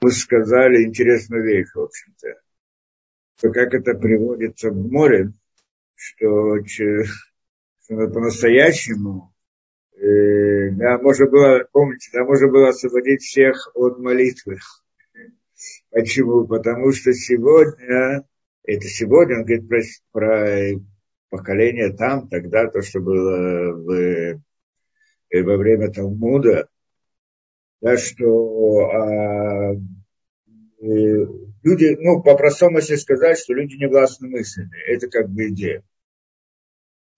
мы сказали интересную вещь, в общем-то. Что как это приводится в море, что, что по-настоящему э, да, можно было, помните, да, можно было освободить всех от молитвы. Почему? Потому что сегодня, это сегодня, он говорит про, про поколение там, тогда, то, что было в, э, во время Талмуда, да, что а, э, люди, ну, по-простому, если сказать, что люди не властны мыслями, это как бы идея.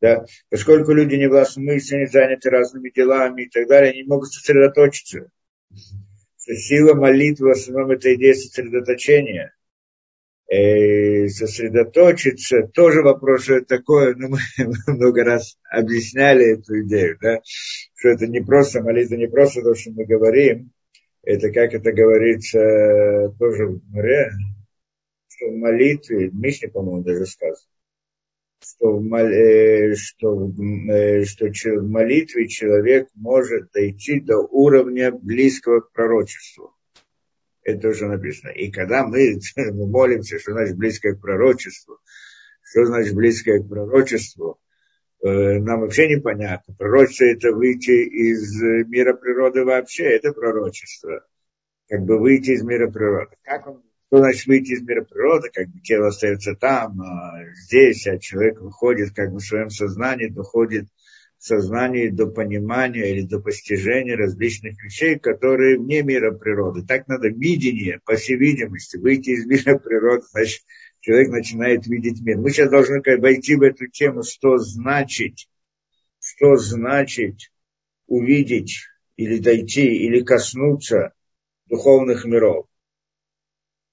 Да? Поскольку люди не властны мыслями, заняты разными делами и так далее, они могут сосредоточиться. Сила молитвы в основном это идея сосредоточения сосредоточиться, тоже вопрос, что это такое, ну, мы много раз объясняли эту идею, да, что это не просто молитва, не просто то, что мы говорим, это, как это говорится, тоже в море, что в молитве, Мишне, по-моему, даже сказано, что в, мол, э, что, в, э, что в молитве человек может дойти до уровня близкого к пророчеству. Это уже написано. И когда мы, мы молимся, что значит близкое к пророчеству, что значит близкое к пророчеству, э, нам вообще непонятно. Пророчество это выйти из мира природы вообще, это пророчество. Как бы выйти из мира природы. Как он, что значит выйти из мира природы, как бы тело остается там, а здесь, а человек выходит как бы в своем сознании, доходит сознании до понимания или до постижения различных вещей, которые вне мира природы. Так надо видение, по всей видимости, выйти из мира природы, значит, человек начинает видеть мир. Мы сейчас должны как, войти в эту тему, что значит, что значит увидеть или дойти, или коснуться духовных миров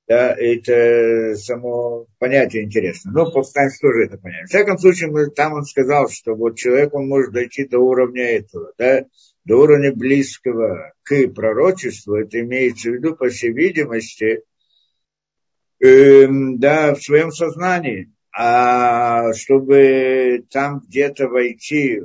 да, это само понятие интересно. Но попытаемся тоже это понять. В всяком случае, мы, там он сказал, что вот человек, он может дойти до уровня этого, да, до уровня близкого к пророчеству, это имеется в виду, по всей видимости, э, да, в своем сознании. А чтобы там где-то войти,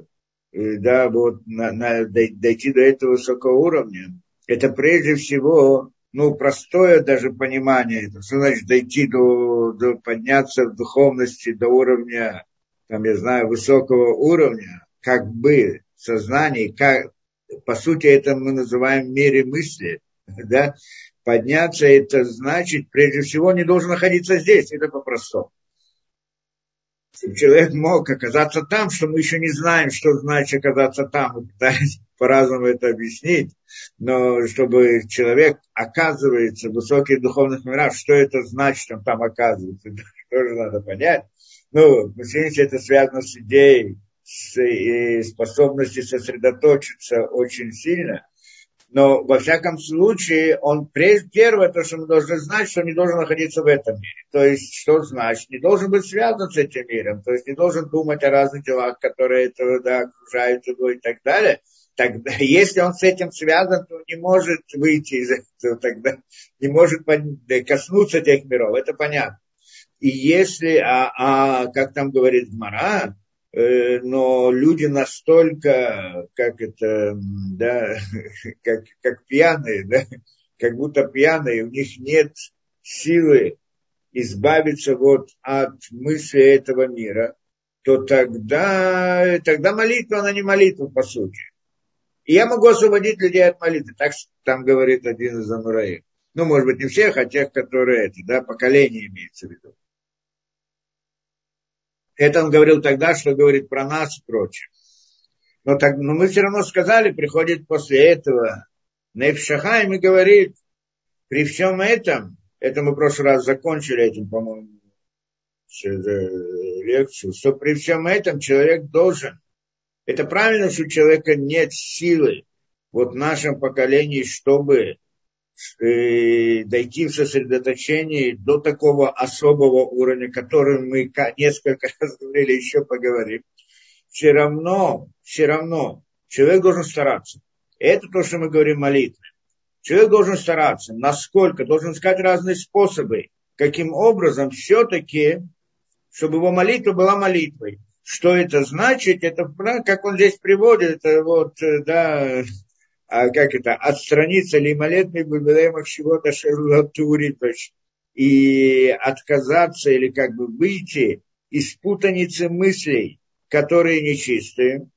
э, да, вот на, на, дойти до этого высокого уровня, это прежде всего ну, простое даже понимание, это, что значит дойти до, до, подняться в духовности до уровня, там, я знаю, высокого уровня, как бы сознание, как, по сути, это мы называем в мире мысли, да, подняться, это значит, прежде всего, не должен находиться здесь, это по-простому. Человек мог оказаться там, что мы еще не знаем, что значит оказаться там, мы по-разному это объяснить, но чтобы человек оказывается в высоких духовных мирах, что это значит, он там оказывается, тоже надо понять. Ну, извините, это связано с идеей, с способностью сосредоточиться очень сильно. Но, во всяком случае, он первое, то, что мы должны знать, что не должен находиться в этом мире. То есть, что значит? Не должен быть связан с этим миром. То есть, не должен думать о разных делах, которые этого да, окружают его и так далее тогда, если он с этим связан, то не может выйти из этого, тогда не может коснуться тех миров, это понятно. И если, а, а как там говорит Мара, э, но люди настолько, как это, да, как, как пьяные, да, как будто пьяные, у них нет силы избавиться вот от мысли этого мира, то тогда, тогда молитва, она не молитва, по сути. И я могу освободить людей от молитвы. Так там говорит один из амураев. Ну, может быть, не всех, а тех, которые эти, да, поколение имеется в виду. Это он говорил тогда, что говорит про нас и прочее. Но, так, но мы все равно сказали, приходит после этого Нейфшахайм и говорит, при всем этом, это мы в прошлый раз закончили этим, по-моему, э, лекцию, что при всем этом человек должен это правильно, что у человека нет силы вот в нашем поколении, чтобы э, дойти в сосредоточении до такого особого уровня, которым мы несколько раз говорили, еще поговорим. Все равно, все равно человек должен стараться. Это то, что мы говорим молитвы. Человек должен стараться, насколько, должен искать разные способы, каким образом все-таки, чтобы его молитва была молитвой. Что это значит? Это, как он здесь приводит, это вот, э, да, а как это, отстраниться лималетный бульбелемах чего-то шерлатури, то есть и отказаться или как бы выйти из путаницы мыслей, которые нечистые.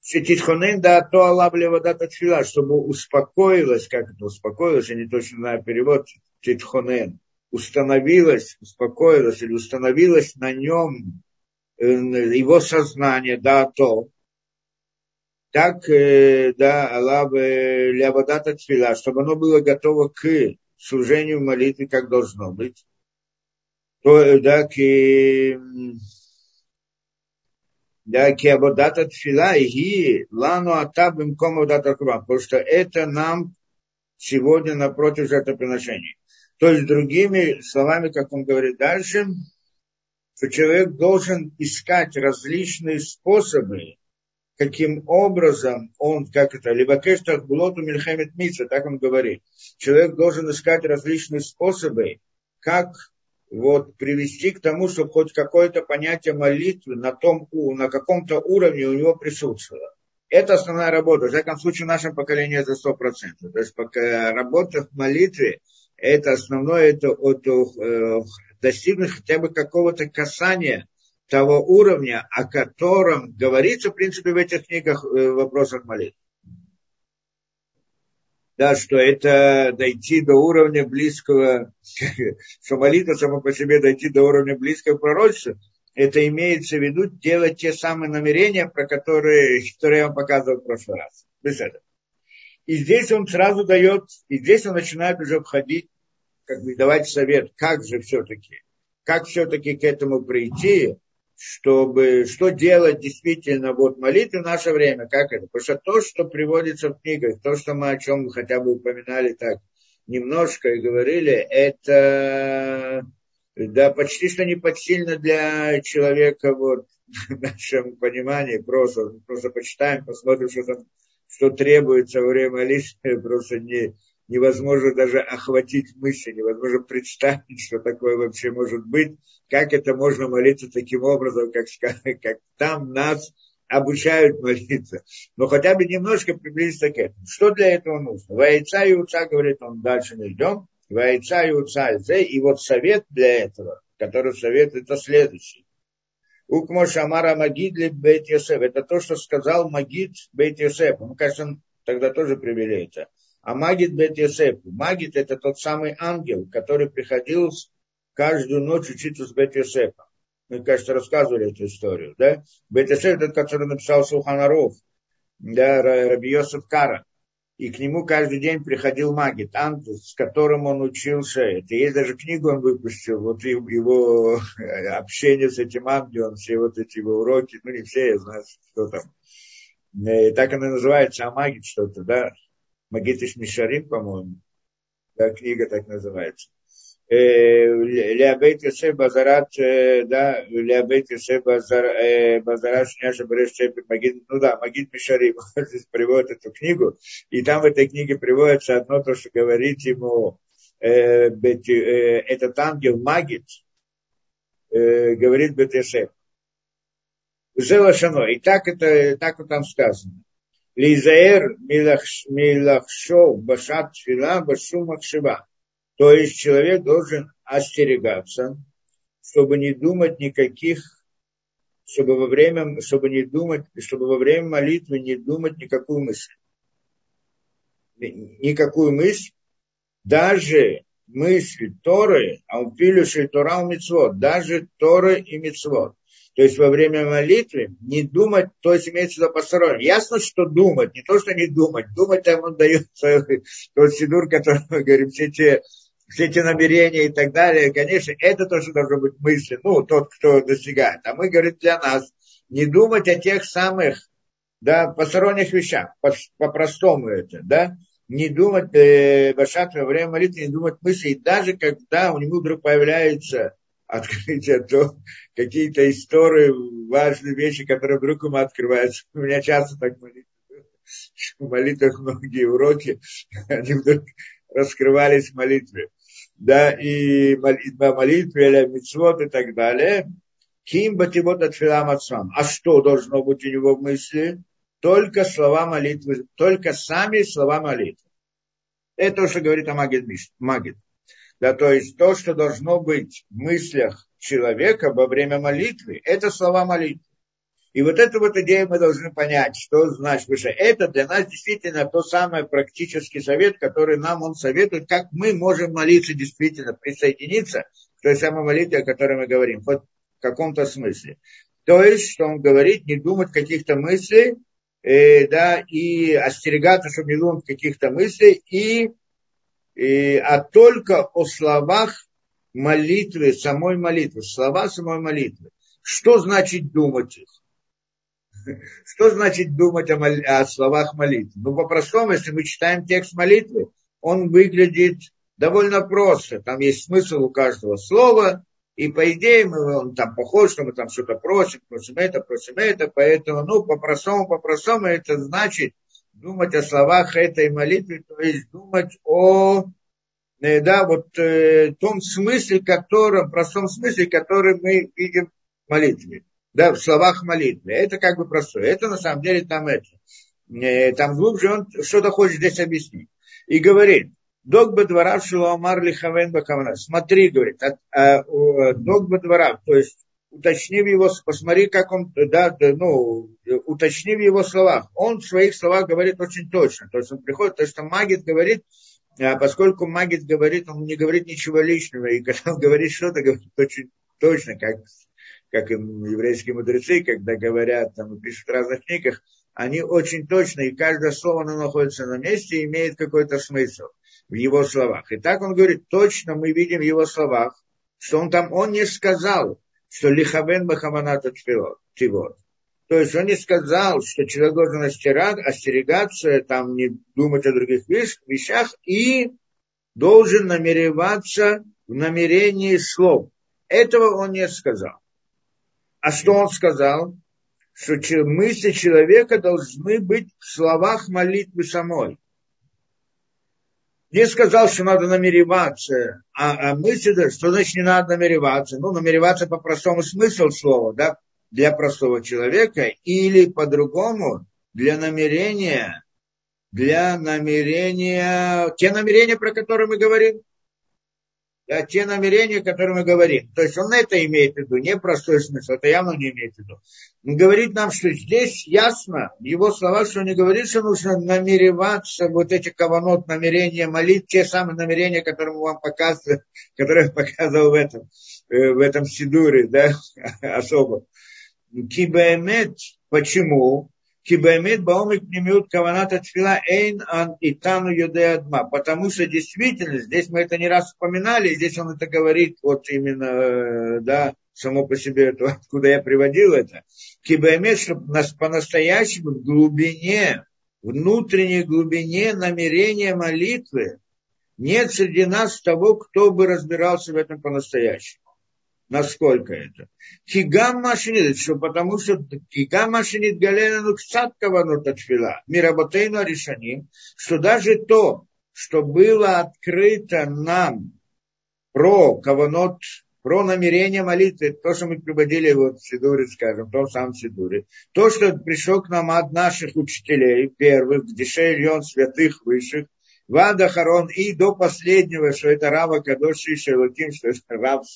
Сетитхонен да то алаблева дата тфила, чтобы успокоилась, как это успокоилась, я не точно знаю перевод, титхонен, установилась, успокоилась или установилась на нем э, его сознание, да, то, так, э, да, Аллах лявадата тфила, чтобы оно было готово к служению молитвы, как должно быть. То, э, да, к, да, к абодата тфила и лану атаб им комодата потому что это нам сегодня напротив жертвоприношения. То есть, другими словами, как он говорит дальше, что человек должен искать различные способы, каким образом он, как это, либо кештах булоту мильхемет митса, так он говорит. Человек должен искать различные способы, как вот привести к тому, чтобы хоть какое-то понятие молитвы на, том, на каком-то уровне у него присутствовало. Это основная работа. В всяком случае, в нашем поколении это сто процентов. То есть пока работа в молитве, это основное, это от, э, достигнуть хотя бы какого-то касания того уровня, о котором говорится, в принципе, в этих книгах, э, в вопросах молитвы. Да, что это дойти до уровня близкого, что молитва сама по себе дойти до уровня близкого пророчества, это имеется в виду делать те самые намерения, про которые, которые я вам показывал в прошлый раз. Без этого. И здесь он сразу дает, и здесь он начинает уже входить, как бы давать совет, как же все-таки, как все-таки к этому прийти, чтобы, что делать действительно вот молитвы в наше время, как это? Потому что то, что приводится в книгах, то, что мы о чем хотя бы упоминали так немножко и говорили, это да, почти что не подсильно для человека вот, в нашем понимании, просто, просто почитаем, посмотрим, что там, что требуется во время молитвы, просто не, невозможно даже охватить мысли, невозможно представить, что такое вообще может быть, как это можно молиться таким образом, как, как там нас обучают молиться. Но хотя бы немножко приблизиться к этому. Что для этого нужно? Вайца и уца, говорит он, дальше мы идем. Вайца и уца, и вот совет для этого, который совет, это следующий. Укмо Шамара Магид Бейт Йосеф. Это то, что сказал Магид Бейт Йосеф. Ну, кажется, тогда тоже привели это. А Магид Бет Йосефу. Магид это тот самый ангел, который приходил каждую ночь учиться с Бет Йосефа. Мы, кажется, рассказывали эту историю. Да? Бет Йосеф, этот, который написал Суханаров, да, Раби Йосеф Кара. И к нему каждый день приходил магит, ангел, с которым он учился. Это есть даже книгу он выпустил, вот его общение с этим ангелом, все вот эти его уроки, ну не все, я знаю, что там. И так она называется, а магит что-то, да, Магитиш Мишарим, по-моему. Да, книга так называется. Леобейт Йосеф Базарат, да, Леобейт Йосеф Базарат, Шняша Береш Шепет Магид, ну да, Магид Мишарим, здесь приводит эту книгу, и там в этой книге приводится одно то, что говорит ему этот ангел Магид, говорит Бет Йосеф. Шано. И так это, так вот там сказано. Лизаэр милахшов башат фила башу макшива. То есть человек должен остерегаться, чтобы не думать никаких, чтобы во время, чтобы не думать, чтобы во время молитвы не думать никакую мысль. Никакую мысль, даже мысли Торы, а он пилюши Тора у Мицвод, даже Торы и Мицвод. То есть во время молитвы не думать, то есть имеется в виду постороннее. Ясно, что думать, не то, что не думать. Думать там он дает тот сидур, который мы говорим, все те, все эти намерения и так далее. Конечно, это тоже должно быть мысли, ну, тот, кто достигает. А мы говорим для нас, не думать о тех самых, да, посторонних вещах, по-простому по это, да, не думать, э, во время молитвы, не думать мысли, и даже когда у него вдруг появляется открытие, то какие-то истории, важные вещи, которые вдруг ему открываются. У меня часто так молитва. В молитвах многие уроки, они вдруг раскрывались в молитве. Да, и молитва, молитве, или митцвот и так далее. Ким бативот от отцам. А что должно быть у него в мысли? только слова молитвы, только сами слова молитвы. Это то, что говорит о Магид. Магид. Да, то есть то, что должно быть в мыслях человека во время молитвы, это слова молитвы. И вот эту вот идею мы должны понять, что значит, что это для нас действительно то самое практический совет, который нам он советует, как мы можем молиться действительно, присоединиться к той самой молитве, о которой мы говорим, вот в каком-то смысле. То есть, что он говорит, не думать каких-то мыслей, э, да, и остерегаться, чтобы не думать каких-то мыслей, и, и, а только о словах молитвы, самой молитвы, слова самой молитвы. Что значит думать их? Что значит думать о, мол... о словах молитвы? Ну, по-простому, если мы читаем текст молитвы, он выглядит довольно просто. Там есть смысл у каждого слова, и по идее мы, он там похож, что мы там что-то просим, просим это, просим это, поэтому, ну, по-простому, по-простому это значит думать о словах этой молитвы, то есть думать о, э, да, вот э, том смысле, котором, простом смысле, который мы видим в молитве да, в словах молитвы. Это как бы простое. Это на самом деле там это. Э, там глубже он что-то хочет здесь объяснить. И говорит, Дог Бадварав Шилоамар Лихавен Бахавна. Смотри, говорит, от, а, Дог Бадварав, то есть уточни в его, посмотри, как он, да, ну, уточни в его словах. Он в своих словах говорит очень точно. То есть он приходит, то, что Магит говорит, а поскольку Магит говорит, он не говорит ничего лишнего, и когда он говорит что-то, говорит очень точно, как как и еврейские мудрецы, когда говорят, там, пишут в разных книгах, они очень точно, и каждое слово оно находится на месте и имеет какой-то смысл в его словах. И так он говорит, точно мы видим в его словах, что он там, он не сказал, что лихавен бахаманата тивот. То есть он не сказал, что человек должен остерегаться, там, не думать о других вещах и должен намереваться в намерении слов. Этого он не сказал. А что он сказал? Что мысли человека должны быть в словах молитвы самой. Не сказал, что надо намереваться, а, а мысли, что значит не надо намереваться? Ну, намереваться по простому смыслу слова, да, для простого человека, или по-другому, для намерения, для намерения, те намерения, про которые мы говорим, да, те намерения, о которых мы говорим. То есть он это имеет в виду, не простой смысл, это явно не имеет в виду. Он говорит нам, что здесь ясно, в его словах, что он не говорит, что нужно намереваться, вот эти каванот, намерения молить, те самые намерения, которые мы вам показывали, которые я показывал в этом, э, в этом сидуре, да, особо. Кибаэмет, почему? Кибаймет баомик пнемиут каваната тфила эйн ан итану адма. Потому что действительно, здесь мы это не раз вспоминали, здесь он это говорит, вот именно, э, да, само по себе, это, откуда я приводил это. Кибаймет, чтобы нас по-настоящему в глубине, внутренней глубине намерения молитвы нет среди нас того, кто бы разбирался в этом по-настоящему насколько это. Кигам машинит, что потому что кигам машинит галенану ксат каванут отфила, миработейну решаним, что даже то, что было открыто нам про каванот, про намерение молитвы, то, что мы приводили вот в Сидуре, скажем, в том самом Сидуре, то, что пришло к нам от наших учителей, первых, Дешельон, святых, высших, Вада Харон и до последнего, что это Рава Кадоши Шелуким, что это Рав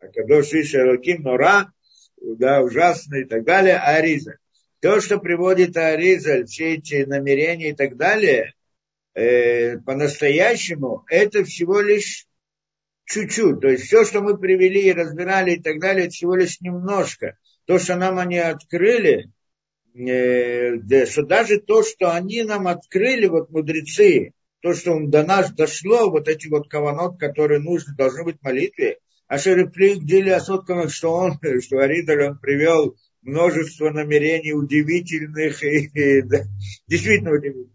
Акадош Иша Элоким, Нора, да, ужасно и так далее, Ариза. То, что приводит Аризаль, все эти намерения и так далее, э, по-настоящему, это всего лишь чуть-чуть. То есть все, что мы привели и разбирали и так далее, это всего лишь немножко. То, что нам они открыли, э, что даже то, что они нам открыли, вот мудрецы, то, что до нас дошло, вот эти вот каванот, которые нужны, должны быть в молитве, а Шереплик Дили Асотканов, что он, что Аридаль, он привел множество намерений удивительных и, и да, действительно удивительных.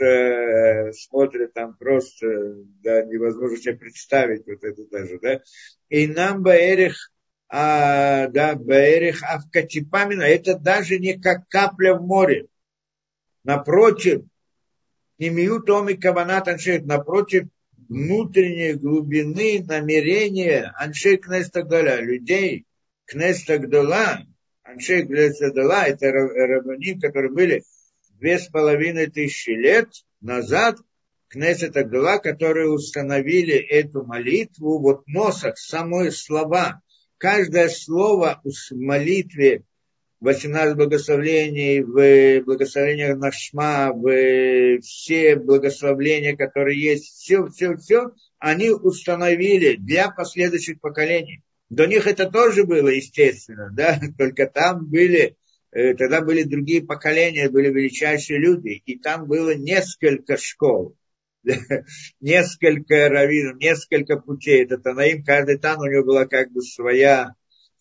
Э, смотрит там просто, да, невозможно себе представить вот это даже, да. И нам Баэрих, а, да, Баэрих Авкатипамина, это даже не как капля в море. Напротив, не миют он и каванат напротив, внутренней глубины намерения Аншей Кнестагдаля, людей Кнестагдала, Аншей Кнестагдала, это рабаним, которые были две с половиной тысячи лет назад Кнессет Агдула, которые установили эту молитву, вот носах, самые слова. Каждое слово в молитве 18 благословений, в благословениях Нашма, в все благословления, которые есть, все, все, все, они установили для последующих поколений. До них это тоже было, естественно, да, только там были, э, тогда были другие поколения, были величайшие люди, и там было несколько школ, несколько раввинов, несколько путей. Это Танаим, каждый там у него была как бы своя,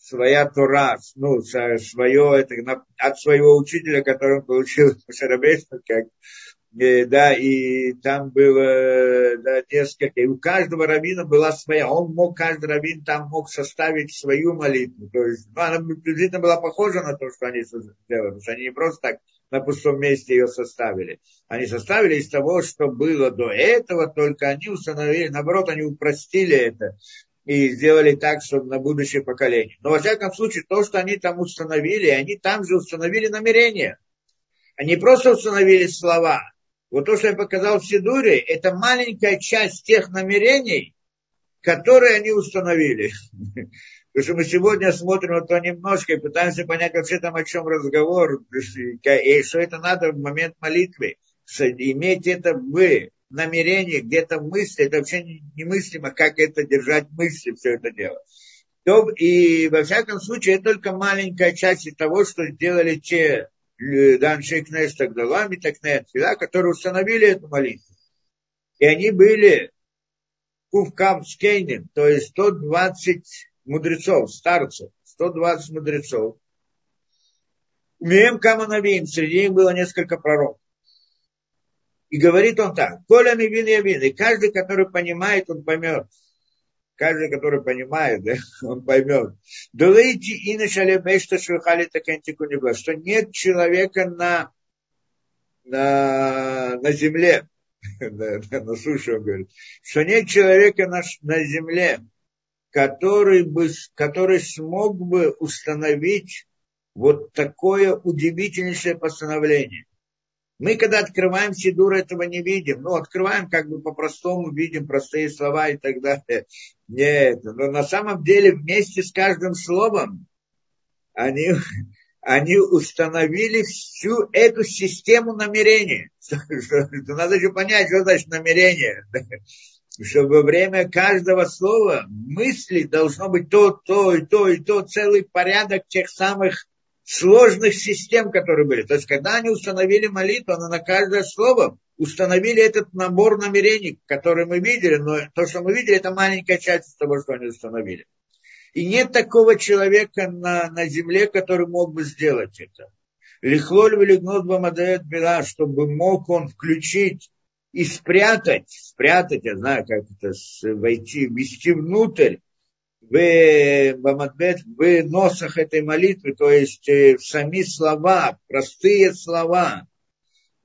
своя Тора, ну, свое, это, от своего учителя, который он получил Шарабейство, как Э, да, и там было да, несколько, и у каждого раввина была своя, он мог, каждый раввин там мог составить свою молитву, то есть ну, она приблизительно была похожа на то, что они сделали, потому что они не просто так на пустом месте ее составили, они составили из того, что было до этого, только они установили, наоборот, они упростили это, и сделали так, чтобы на будущее поколение. Но, во всяком случае, то, что они там установили, они там же установили намерение. Они просто установили слова, вот то, что я показал в Сидуре, это маленькая часть тех намерений, которые они установили. Потому что мы сегодня смотрим на то немножко и пытаемся понять, вообще там о чем разговор, и что это надо в момент молитвы. Иметь это в намерении, где-то мысли, это вообще немыслимо, как это держать мысли, все это дело. И во всяком случае, это только маленькая часть того, что сделали те Даншей Кнес Тагдала, Митакнет, да, которые установили эту молитву. И они были Кувкам Скейнин, то есть 120 мудрецов, старцев, 120 мудрецов. Умеем Каманавин, среди них было несколько пророков. И говорит он так, Коля Мивин Явин, и каждый, который понимает, он поймет. Каждый, который понимает, да, он поймет. Дулейти и начали что швихали такентику не было, что нет человека на, на, на земле, на суше он говорит, что нет человека на, на земле, который, бы, который смог бы установить вот такое удивительнейшее постановление. Мы, когда открываем Сидур, этого не видим. Ну, открываем как бы по-простому, видим простые слова и так далее. Нет, но на самом деле вместе с каждым словом они, они установили всю эту систему намерения. Надо же понять, что значит намерение. Что во время каждого слова мысли должно быть то, то и то, и то, целый порядок тех самых сложных систем, которые были. То есть, когда они установили молитву, она на каждое слово установили этот набор намерений, которые мы видели, но то, что мы видели, это маленькая часть того, что они установили. И нет такого человека на, на земле, который мог бы сделать это. Лихлоль велигнот бамадает бела, чтобы мог он включить и спрятать, спрятать, я знаю, как это, войти, ввести внутрь в Бамадбет, в носах этой молитвы, то есть э, в сами слова, простые слова,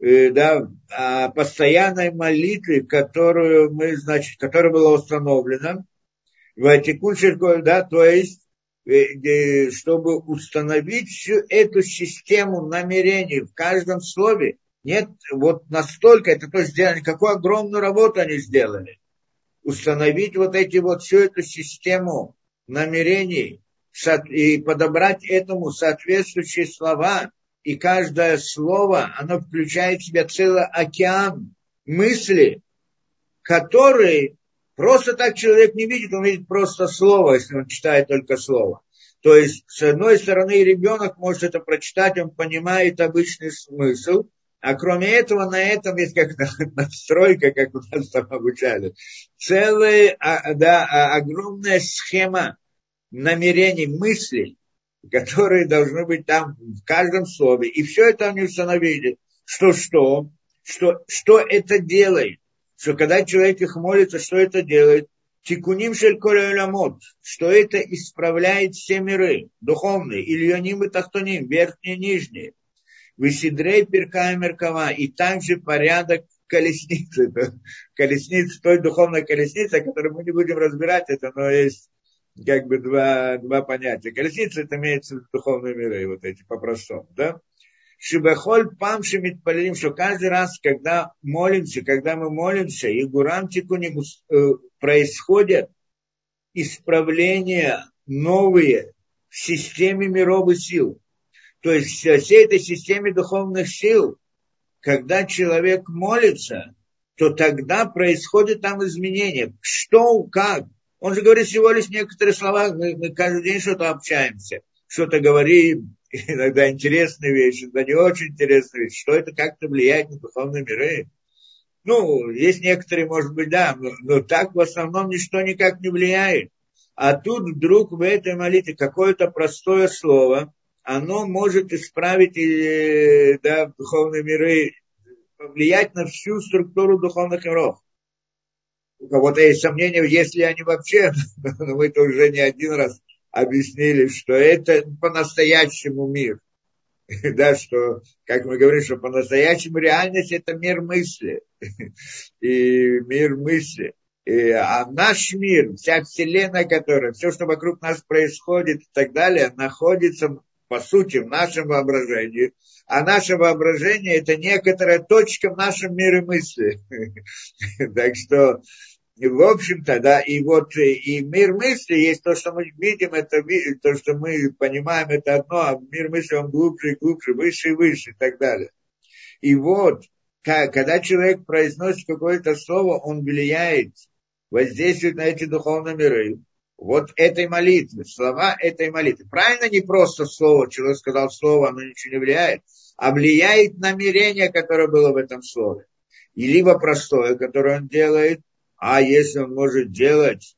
э, да, о постоянной молитве, которую мы, значит, которая была установлена, в Атикульшерколь, да, то есть, э, чтобы установить всю эту систему намерений в каждом слове, нет, вот настолько, это то сделали, какую огромную работу они сделали установить вот эти вот всю эту систему намерений и подобрать этому соответствующие слова, и каждое слово, оно включает в себя целый океан мысли, которые просто так человек не видит, он видит просто слово, если он читает только слово. То есть, с одной стороны, ребенок может это прочитать, он понимает обычный смысл, а кроме этого, на этом есть как настройка, как у нас там обучали. Целая, да, а, огромная схема намерений, мыслей, которые должны быть там в каждом слове. И все это они установили, что что, что, что это делает. Что когда человек их молится, что это делает? Тикуним шельколяламот, что это исправляет все миры, духовные, ильоним и тахтоним, верхние и нижние Висидрей Перкая Меркава, и также порядок колесницы, колесницы, той духовной колесницы, которую мы не будем разбирать, это, но есть как бы два, два понятия. Колесница, это имеется в духовные миры, вот эти по-простому, да? Шибахоль пам шемитпалим, что каждый раз, когда молимся, когда мы молимся, и гурам тикуни э, происходят исправления новые в системе миров и сил. То есть всей этой системе духовных сил, когда человек молится, то тогда происходит там изменения. Что, как? Он же говорит всего лишь некоторые слова, мы, мы каждый день что-то общаемся, что-то говорим, иногда интересные вещи, иногда не очень интересные вещи. Что это как-то влияет на духовные миры? Ну, есть некоторые, может быть, да, но, но так в основном ничто никак не влияет. А тут вдруг в этой молитве какое-то простое слово, оно может исправить э, да, духовные миры, повлиять на всю структуру духовных миров. У кого-то есть сомнения, если они вообще, но мы это уже не один раз объяснили, что это по-настоящему мир. Да, что, как мы говорим, что по-настоящему реальность это мир мысли. И мир мысли. И, а наш мир, вся вселенная, которая, все, что вокруг нас происходит и так далее, находится, по сути, в нашем воображении. А наше воображение это некоторая точка в нашем мире мысли. Так что в общем-то, да, и вот э, и мир мысли есть то, что мы видим, это то, что мы понимаем, это одно, а мир мысли, он глубже и глубже, выше и выше и так далее. И вот, когда человек произносит какое-то слово, он влияет, воздействует на эти духовные миры. Вот этой молитвы, слова этой молитвы. Правильно не просто слово, человек сказал слово, оно ничего не влияет, а влияет намерение, которое было в этом слове. И либо простое, которое он делает, а если он может делать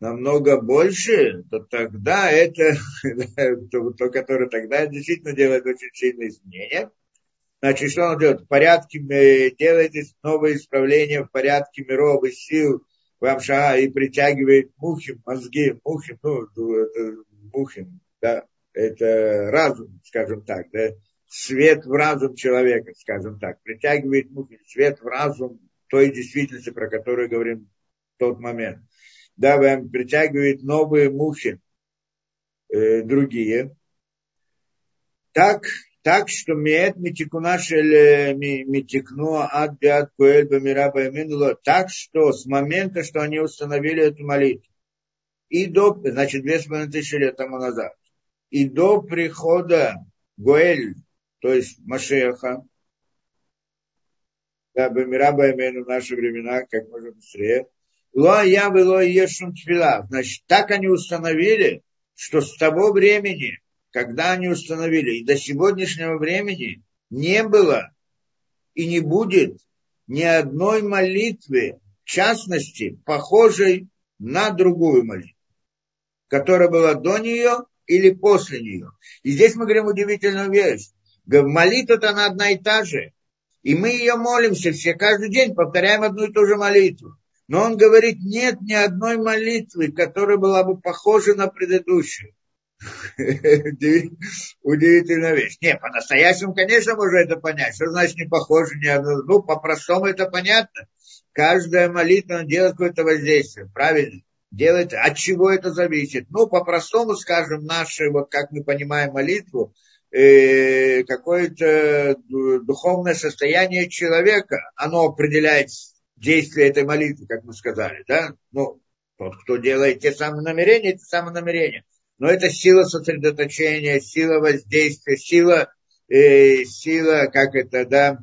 намного больше, то тогда это, то, то, которое тогда действительно делает очень сильные изменения. Значит, что он делает? В порядке делает новые исправления в порядке миров и сил Вамша и притягивает мухим, мозги, мухим, ну, это мухим, да, это разум, скажем так, да, свет в разум человека, скажем так, притягивает мухим, свет в разум той действительности, про которую говорим в тот момент. Да, вам притягивает новые мухи, э, другие. Так, так что мед митикуна шель митикну ад биад куэль бамира байминула, так что с момента, что они установили эту молитву, и до, значит, две с половиной тысячи лет тому назад, и до прихода Гуэль, то есть Машеха, да, Бамира Баймену в наши времена, как можно быстрее. Ло я было ешум тфила. Значит, так они установили, что с того времени, когда они установили, и до сегодняшнего времени не было и не будет ни одной молитвы, в частности, похожей на другую молитву, которая была до нее или после нее. И здесь мы говорим удивительную вещь. Молитва-то она одна и та же. И мы ее молимся все, каждый день повторяем одну и ту же молитву. Но он говорит, нет ни одной молитвы, которая была бы похожа на предыдущую. Удивительная вещь. Не, по-настоящему, конечно, можно это понять. Что значит не похоже одно? Ну, по-простому это понятно. Каждая молитва делает какое-то воздействие. Правильно? Делает. От чего это зависит? Ну, по-простому, скажем, наши, вот как мы понимаем молитву, э, какое-то духовное состояние человека, оно определяет действие этой молитвы, как мы сказали, да? Ну, тот, кто делает те самые намерения, те самые намерения. Но это сила сосредоточения, сила воздействия, сила, э, сила, как это, да,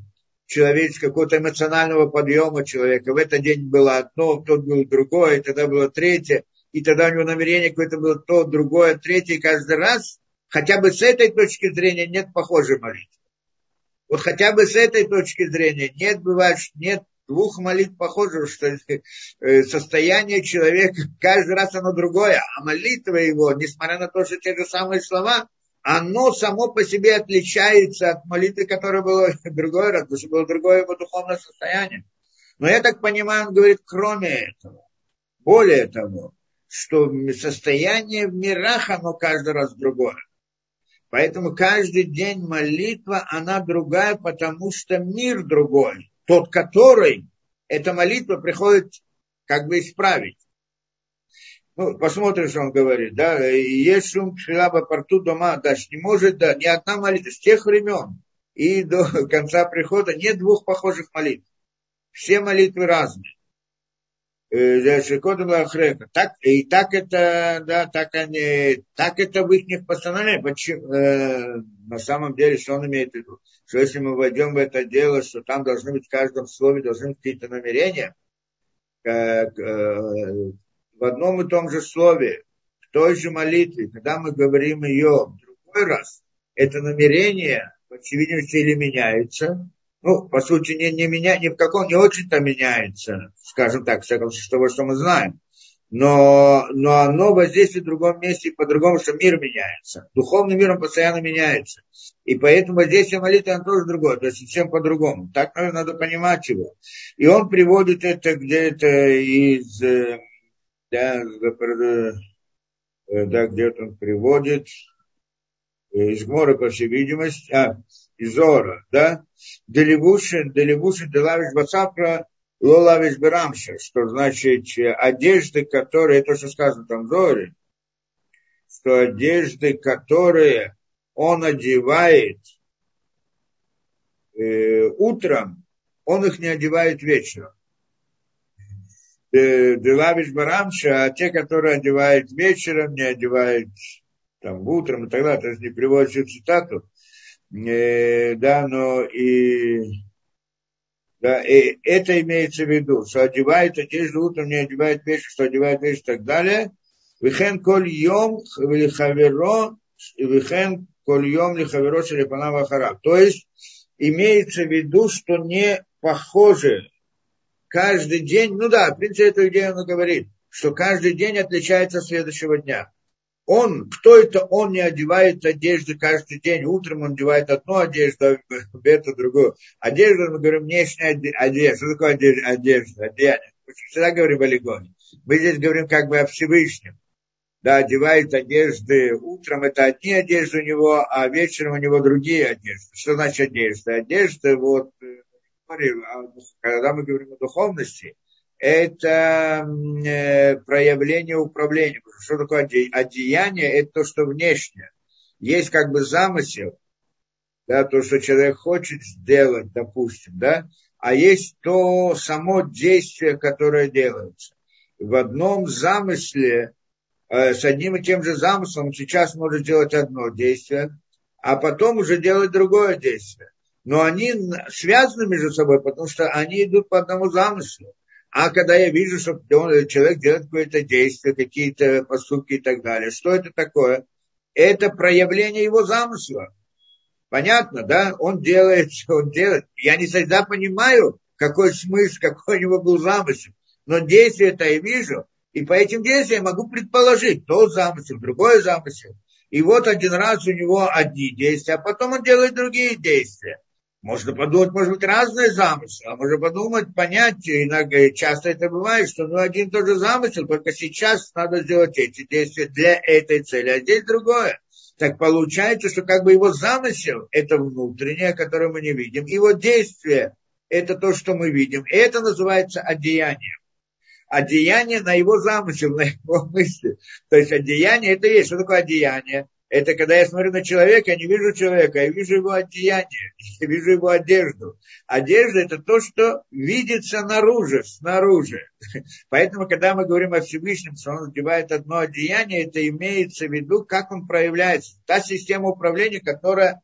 человеческого, какого-то эмоционального подъема человека. В этот день было одно, в тот был другое, и тогда было третье, и тогда у него намерение какое-то было то, другое, третье, и каждый раз хотя бы с этой точки зрения нет похожей молитвы. Вот хотя бы с этой точки зрения нет, бывает, нет двух молитв похожих, что э, состояние человека каждый раз оно другое, а молитва его, несмотря на то, что те же самые слова, оно само по себе отличается от молитвы, которая была другой раз, потому что было другое его духовное состояние. Но я так понимаю, он говорит, кроме этого, более того, что состояние в мирах, оно каждый раз другое. Поэтому каждый день молитва, она другая, потому что мир другой. Тот, который эта молитва приходит как бы исправить. Ну, посмотрим, что он говорит, да, есть шум шилаба порту дома, да, не может, да, ни одна молитва с тех времен, и до конца прихода нет двух похожих молитв. Все молитвы разные. Э, так, и так это, да, так они, так это в их постановлении. Почему, э, на самом деле, что он имеет в виду? Что если мы войдем в это дело, что там должны быть в каждом слове должны быть какие-то намерения, как, э, в одном и том же слове, в той же молитве, когда мы говорим ее в другой раз, это намерение, по всей видимости, или меняется, ну, по сути, не, не, меня, ни в каком, не очень-то меняется, скажем так, всяком того, что мы знаем. Но, но оно воздействует в другом месте по-другому, что мир меняется. Духовный мир он постоянно меняется. И поэтому воздействие молитвы он тоже другое, то есть совсем по-другому. Так наверное, надо понимать его. И он приводит это где-то из, э, да, да где-то он приводит, из Гмора, по всей видимости, а, Изора, да, Делевушин, Делевушин, Делавиш Бацапра, Лолавиш Берамша, что значит одежды, которые, то, что сказано там в Зоре, что одежды, которые он одевает э, утром, он их не одевает вечером. Делавиш Барамша, а те, которые одевают вечером, не одевают там утром и так далее, то есть не приводит цитату, э, да, но и, да, и это имеется в виду, что одевает одежду утром, не одевает вечер, что одевает вечер и так далее. Вихен коль йом хаверо, вихен коль йом лихаверо шелепана вахара. То есть имеется в виду, что не похоже каждый день, ну да, в принципе, эту идею он говорит, что каждый день отличается от следующего дня он, кто это он не одевает одежды каждый день. Утром он одевает одну одежду, а эту другую. Одежда, мы говорим, внешняя одежда. Что такое одежда? Одежда, одеяние. Мы всегда говорим о легоне. Мы здесь говорим как бы о Всевышнем. Да, одевает одежды. Утром это одни одежды у него, а вечером у него другие одежды. Что значит одежда? Одежда, вот, э, когда мы говорим о духовности, это э, проявление управления. Что такое одеяние? Это то, что внешнее. Есть как бы замысел, да, то, что человек хочет сделать, допустим, да, а есть то само действие, которое делается. В одном замысле, э, с одним и тем же замыслом сейчас может делать одно действие, а потом уже делать другое действие. Но они связаны между собой, потому что они идут по одному замыслу. А когда я вижу, что человек делает какое-то действие, какие-то поступки и так далее, что это такое? Это проявление его замысла. Понятно, да? Он делает, что он делает. Я не всегда понимаю, какой смысл, какой у него был замысел. Но действие это я вижу, и по этим действиям могу предположить тот замысел, другой замысел. И вот один раз у него одни действия, а потом он делает другие действия. Можно подумать, может быть, разные замыслы, а можно подумать, понять, иногда часто это бывает, что ну, один и тот же замысел, только сейчас надо сделать эти действия для этой цели, а здесь другое. Так получается, что как бы его замысел – это внутреннее, которое мы не видим, его действие – это то, что мы видим, и это называется одеянием. Одеяние на его замысел, на его мысли. То есть одеяние – это есть. Что такое одеяние? Это когда я смотрю на человека, я не вижу человека, я вижу его одеяние, я вижу его одежду. Одежда это то, что видится наружу, снаружи. Поэтому, когда мы говорим о Всевышнем, что он одевает одно одеяние, это имеется в виду, как он проявляется. Та система управления, которая,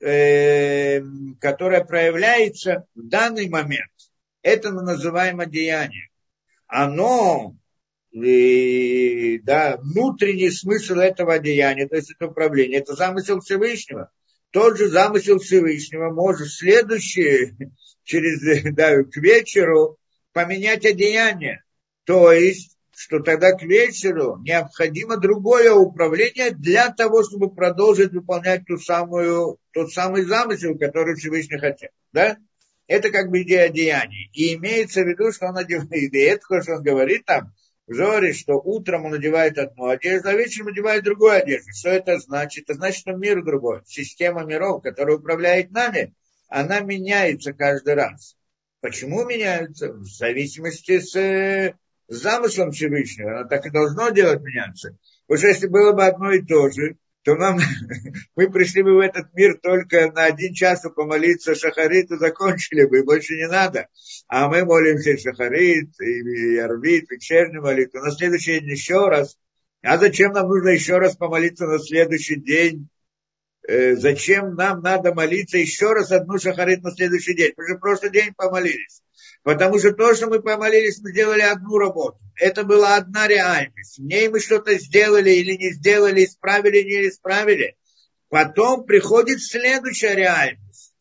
э, которая проявляется в данный момент. Это мы называем одеяние. Оно и, да, внутренний смысл этого деяния, то есть это управление, это замысел Всевышнего. Тот же замысел Всевышнего может следующее, через, да, к вечеру поменять одеяние. То есть, что тогда к вечеру необходимо другое управление для того, чтобы продолжить выполнять ту самую, тот самый замысел, который Всевышний хотел. Да? Это как бы идея деяний. И имеется в виду, что он одевает, и это, что он говорит там, Жоре, что утром он одевает одну одежду, а вечером одевает другую одежду. Что это значит? Это значит, что мир другой. Система миров, которая управляет нами, она меняется каждый раз. Почему меняется? В зависимости с, с замыслом Всевышнего. Она так и должно делать меняться. Потому что если было бы одно и то же, то нам, мы пришли бы в этот мир только на один час помолиться шахарит и закончили бы, и больше не надо. А мы молимся шахарит, и арбит, вечернюю молитву. На следующий день еще раз. А зачем нам нужно еще раз помолиться на следующий день? Э, зачем нам надо молиться еще раз одну шахарит на следующий день? Мы же в прошлый день помолились. Потому что то, что мы помолились, мы сделали одну работу. Это была одна реальность. В ней мы что-то сделали или не сделали, исправили или не исправили. Потом приходит следующая реальность.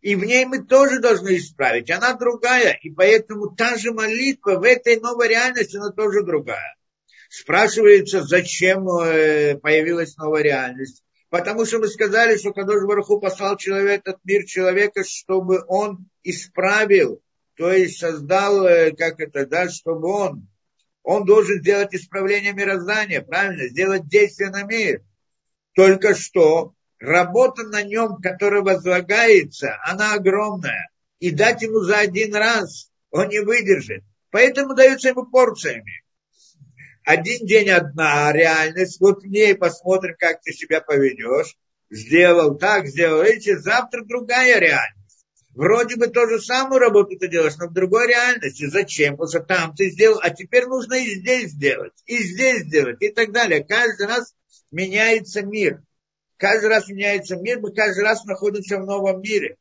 И в ней мы тоже должны исправить. Она другая. И поэтому та же молитва в этой новой реальности, она тоже другая. Спрашивается, зачем э, появилась новая реальность. Потому что мы сказали, что Кадош Бараху послал человек, этот мир человека, чтобы он исправил то есть создал, э, как это, да, чтобы он, он должен сделать исправление мироздания, правильно, сделать действие на мир. Только что работа на нем, которая возлагается, она огромная. И дать ему за один раз он не выдержит. Поэтому дается ему порциями. Один день одна реальность, вот в ней посмотрим, как ты себя поведешь. Сделал так, сделал эти, завтра другая реальность. Вроде бы ту же самую работу ты делаешь, но в другой реальности. Зачем? Потому что там ты сделал, а теперь нужно и здесь сделать, и здесь сделать, и так далее. Каждый раз меняется мир. Каждый раз меняется мир, мы каждый раз находимся в новом мире.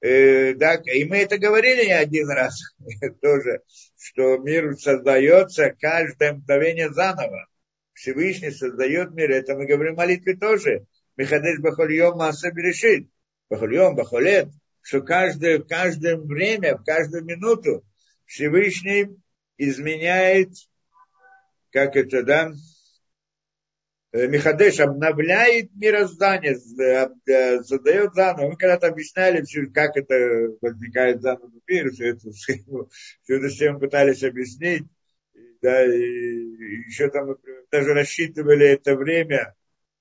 Э, да, и мы это говорили не один раз тоже, что мир создается каждое мгновение заново. Всевышний создает мир. Это мы говорим в молитве тоже. Михадеш Бахольем Маса Берешит. Бахольем, Бахолет что каждое, в каждое время, в каждую минуту Всевышний изменяет, как это, да, Михадеш обновляет мироздание, э, задает заново. Мы когда-то объясняли, как это возникает заново мир, все это, все это всем пытались объяснить. Да, и еще там даже рассчитывали это время,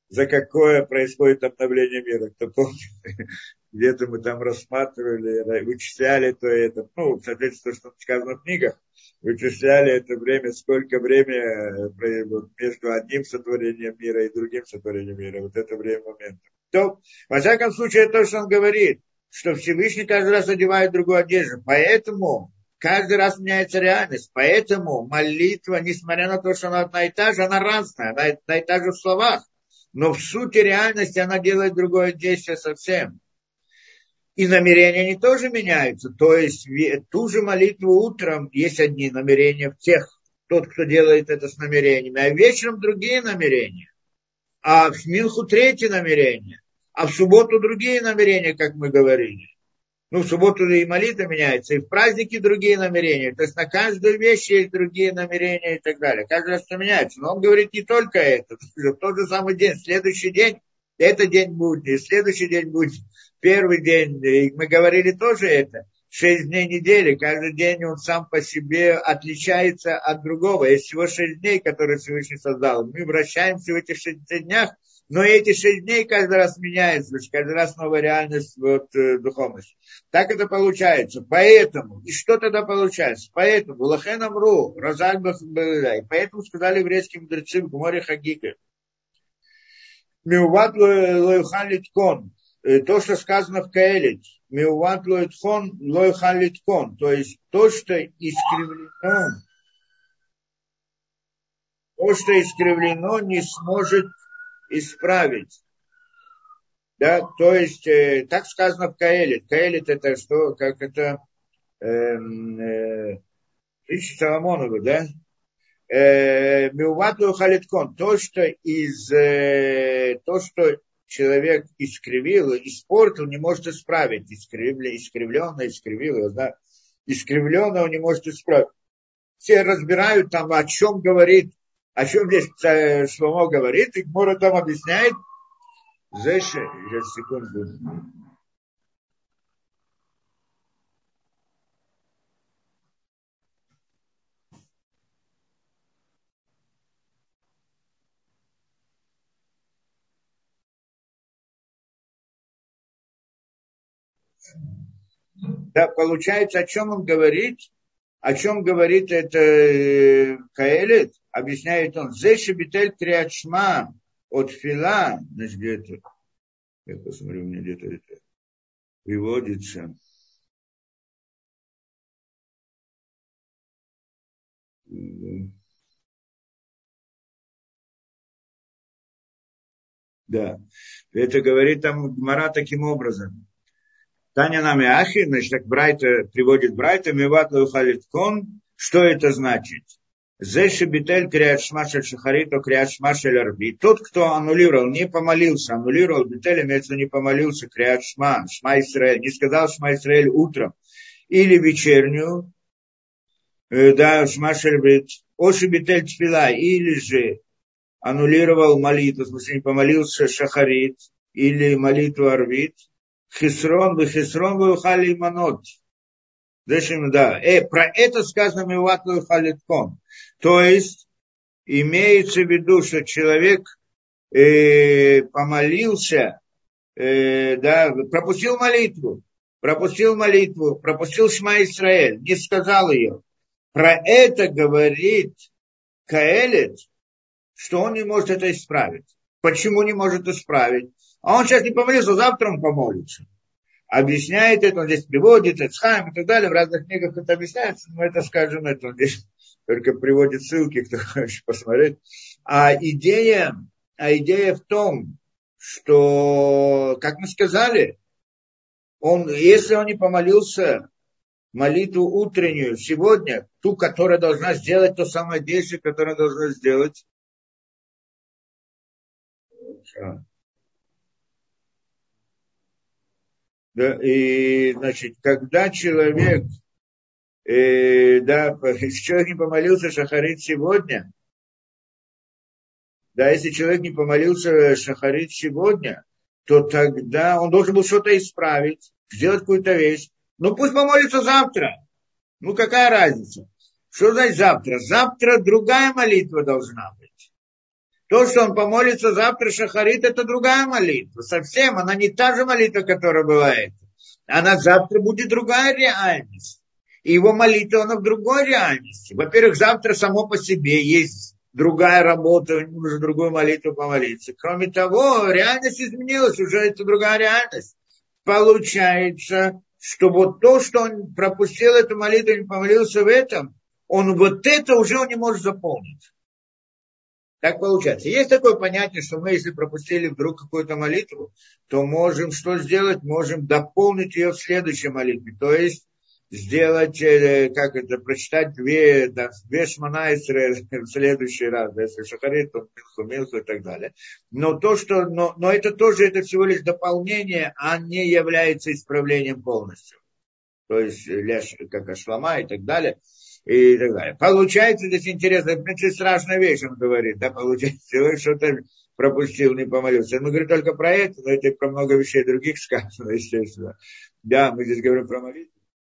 за какое происходит обновление мира. Кто помнит? где-то мы там рассматривали, вычисляли то это, ну, соответственно, что сказано в книгах, вычисляли это время, сколько время э, между одним сотворением мира и другим сотворением мира, вот это время момента. То, во всяком случае, то, что он говорит, что Всевышний каждый раз одевает другую одежду, поэтому каждый раз меняется реальность, поэтому молитва, несмотря на то, что она одна и та же, она разная, она одна и та же в словах, но в сути реальности она делает другое действие совсем. И намерения они тоже меняются. То есть ту же молитву утром есть одни намерения в тех, тот, кто делает это с намерениями, а вечером другие намерения. А в Минху третье намерение, а в субботу другие намерения, как мы говорили. Ну, в субботу и молитва меняется, и в праздники другие намерения. То есть на каждую вещь есть другие намерения и так далее. Каждый раз все меняется. Но он говорит не только это. В тот же самый день, следующий день, это день будет, следующий день будет первый день, и мы говорили тоже это, шесть дней недели, каждый день он сам по себе отличается от другого. Есть всего шесть дней, которые Всевышний создал. Мы вращаемся в этих шесть днях, но эти шесть дней каждый раз меняются, каждый раз новая реальность вот, э, духовности. Так это получается. Поэтому, и что тогда получается? Поэтому, Лахен Амру, Розаль поэтому сказали еврейским мудрецы в море Хагика, Миуват лоюхан кон, то, что сказано в Каэлит, Меуват лойтхон лойхан то есть то, что искривлено, то, что искривлено, не сможет исправить. Да, то есть, э, так сказано в Каэлит. Каэлит это что, как это, эм, э, э, Соломонова, да? Э, Меувату халиткон, то, что из, э, то, что человек искривил, испортил, не может исправить. Искривлено, искривленно, искривил, да? искривленно не может исправить. Все разбирают там, о чем говорит, о чем здесь Шломо говорит, и Гмора там объясняет. Зэши, сейчас секунду. Да, получается, о чем он говорит? О чем говорит это э, Каэлит? Объясняет он. Зеши битель триачма от фила, значит, где-то, я посмотрю, у меня где-то это приводится. Да. Это говорит там Мара таким образом. Таня нами ахи, значит, так Брайта приводит Брайта, миват лухалит кон. Что это значит? Зеши битель криат шмашель шахарито шмашель арби. Тот, кто аннулировал, не помолился, аннулировал битель, имеется не помолился криат шма, Исраэль, не сказал шма Исраэль утром или вечернюю, э, да, шмашель бит, оши битель тфила, или же аннулировал молитву, в смысле не помолился шахарит или молитву арвит, хисрон бы хисрон бы ухали манот. Да. Э, про это сказано Миватлу Халитком. То есть, имеется в виду, что человек э, помолился, э, да, пропустил молитву, пропустил молитву, пропустил Шма Исраэль, не сказал ее. Про это говорит Каэлет, что он не может это исправить. Почему не может исправить? А он сейчас не помолился, завтра он помолится объясняет это, он здесь приводит, Эцхайм и так далее, в разных книгах это объясняется, но это, скажем, это он здесь только приводит ссылки, кто хочет посмотреть. А идея, а идея в том, что, как мы сказали, он, если он не помолился молитву утреннюю сегодня, ту, которая должна сделать то самое действие, которое должна сделать, Да, и, значит, когда человек, э, да, если человек не помолился шахарит сегодня, да, если человек не помолился шахарит сегодня, то тогда он должен был что-то исправить, сделать какую-то вещь. Ну пусть помолится завтра. Ну какая разница? Что значит завтра? Завтра другая молитва должна. То, что он помолится завтра шахарит, это другая молитва. Совсем, она не та же молитва, которая бывает. Она завтра будет другая реальность. И его молитва, она в другой реальности. Во-первых, завтра само по себе есть другая работа, нужно другую молитву помолиться. Кроме того, реальность изменилась, уже это другая реальность. Получается, что вот то, что он пропустил эту молитву, не помолился в этом, он вот это уже не может заполнить. Так получается. Есть такое понятие, что мы, если пропустили вдруг какую-то молитву, то можем что сделать? Можем дополнить ее в следующей молитве. То есть сделать, э, как это, прочитать две, да, две шманайсры в следующий раз, да, если шахарит, то милху, милху и так далее. Но то, что, но, но это тоже, это всего лишь дополнение, а не является исправлением полностью. То есть, ляш, как ашлама и так далее и так далее. Получается здесь интересно, в принципе, страшная вещь, он говорит, да, получается, человек что-то пропустил, не помолился. Мы говорим только про это, но это про много вещей других сказано, естественно. Да, мы здесь говорим про молитву.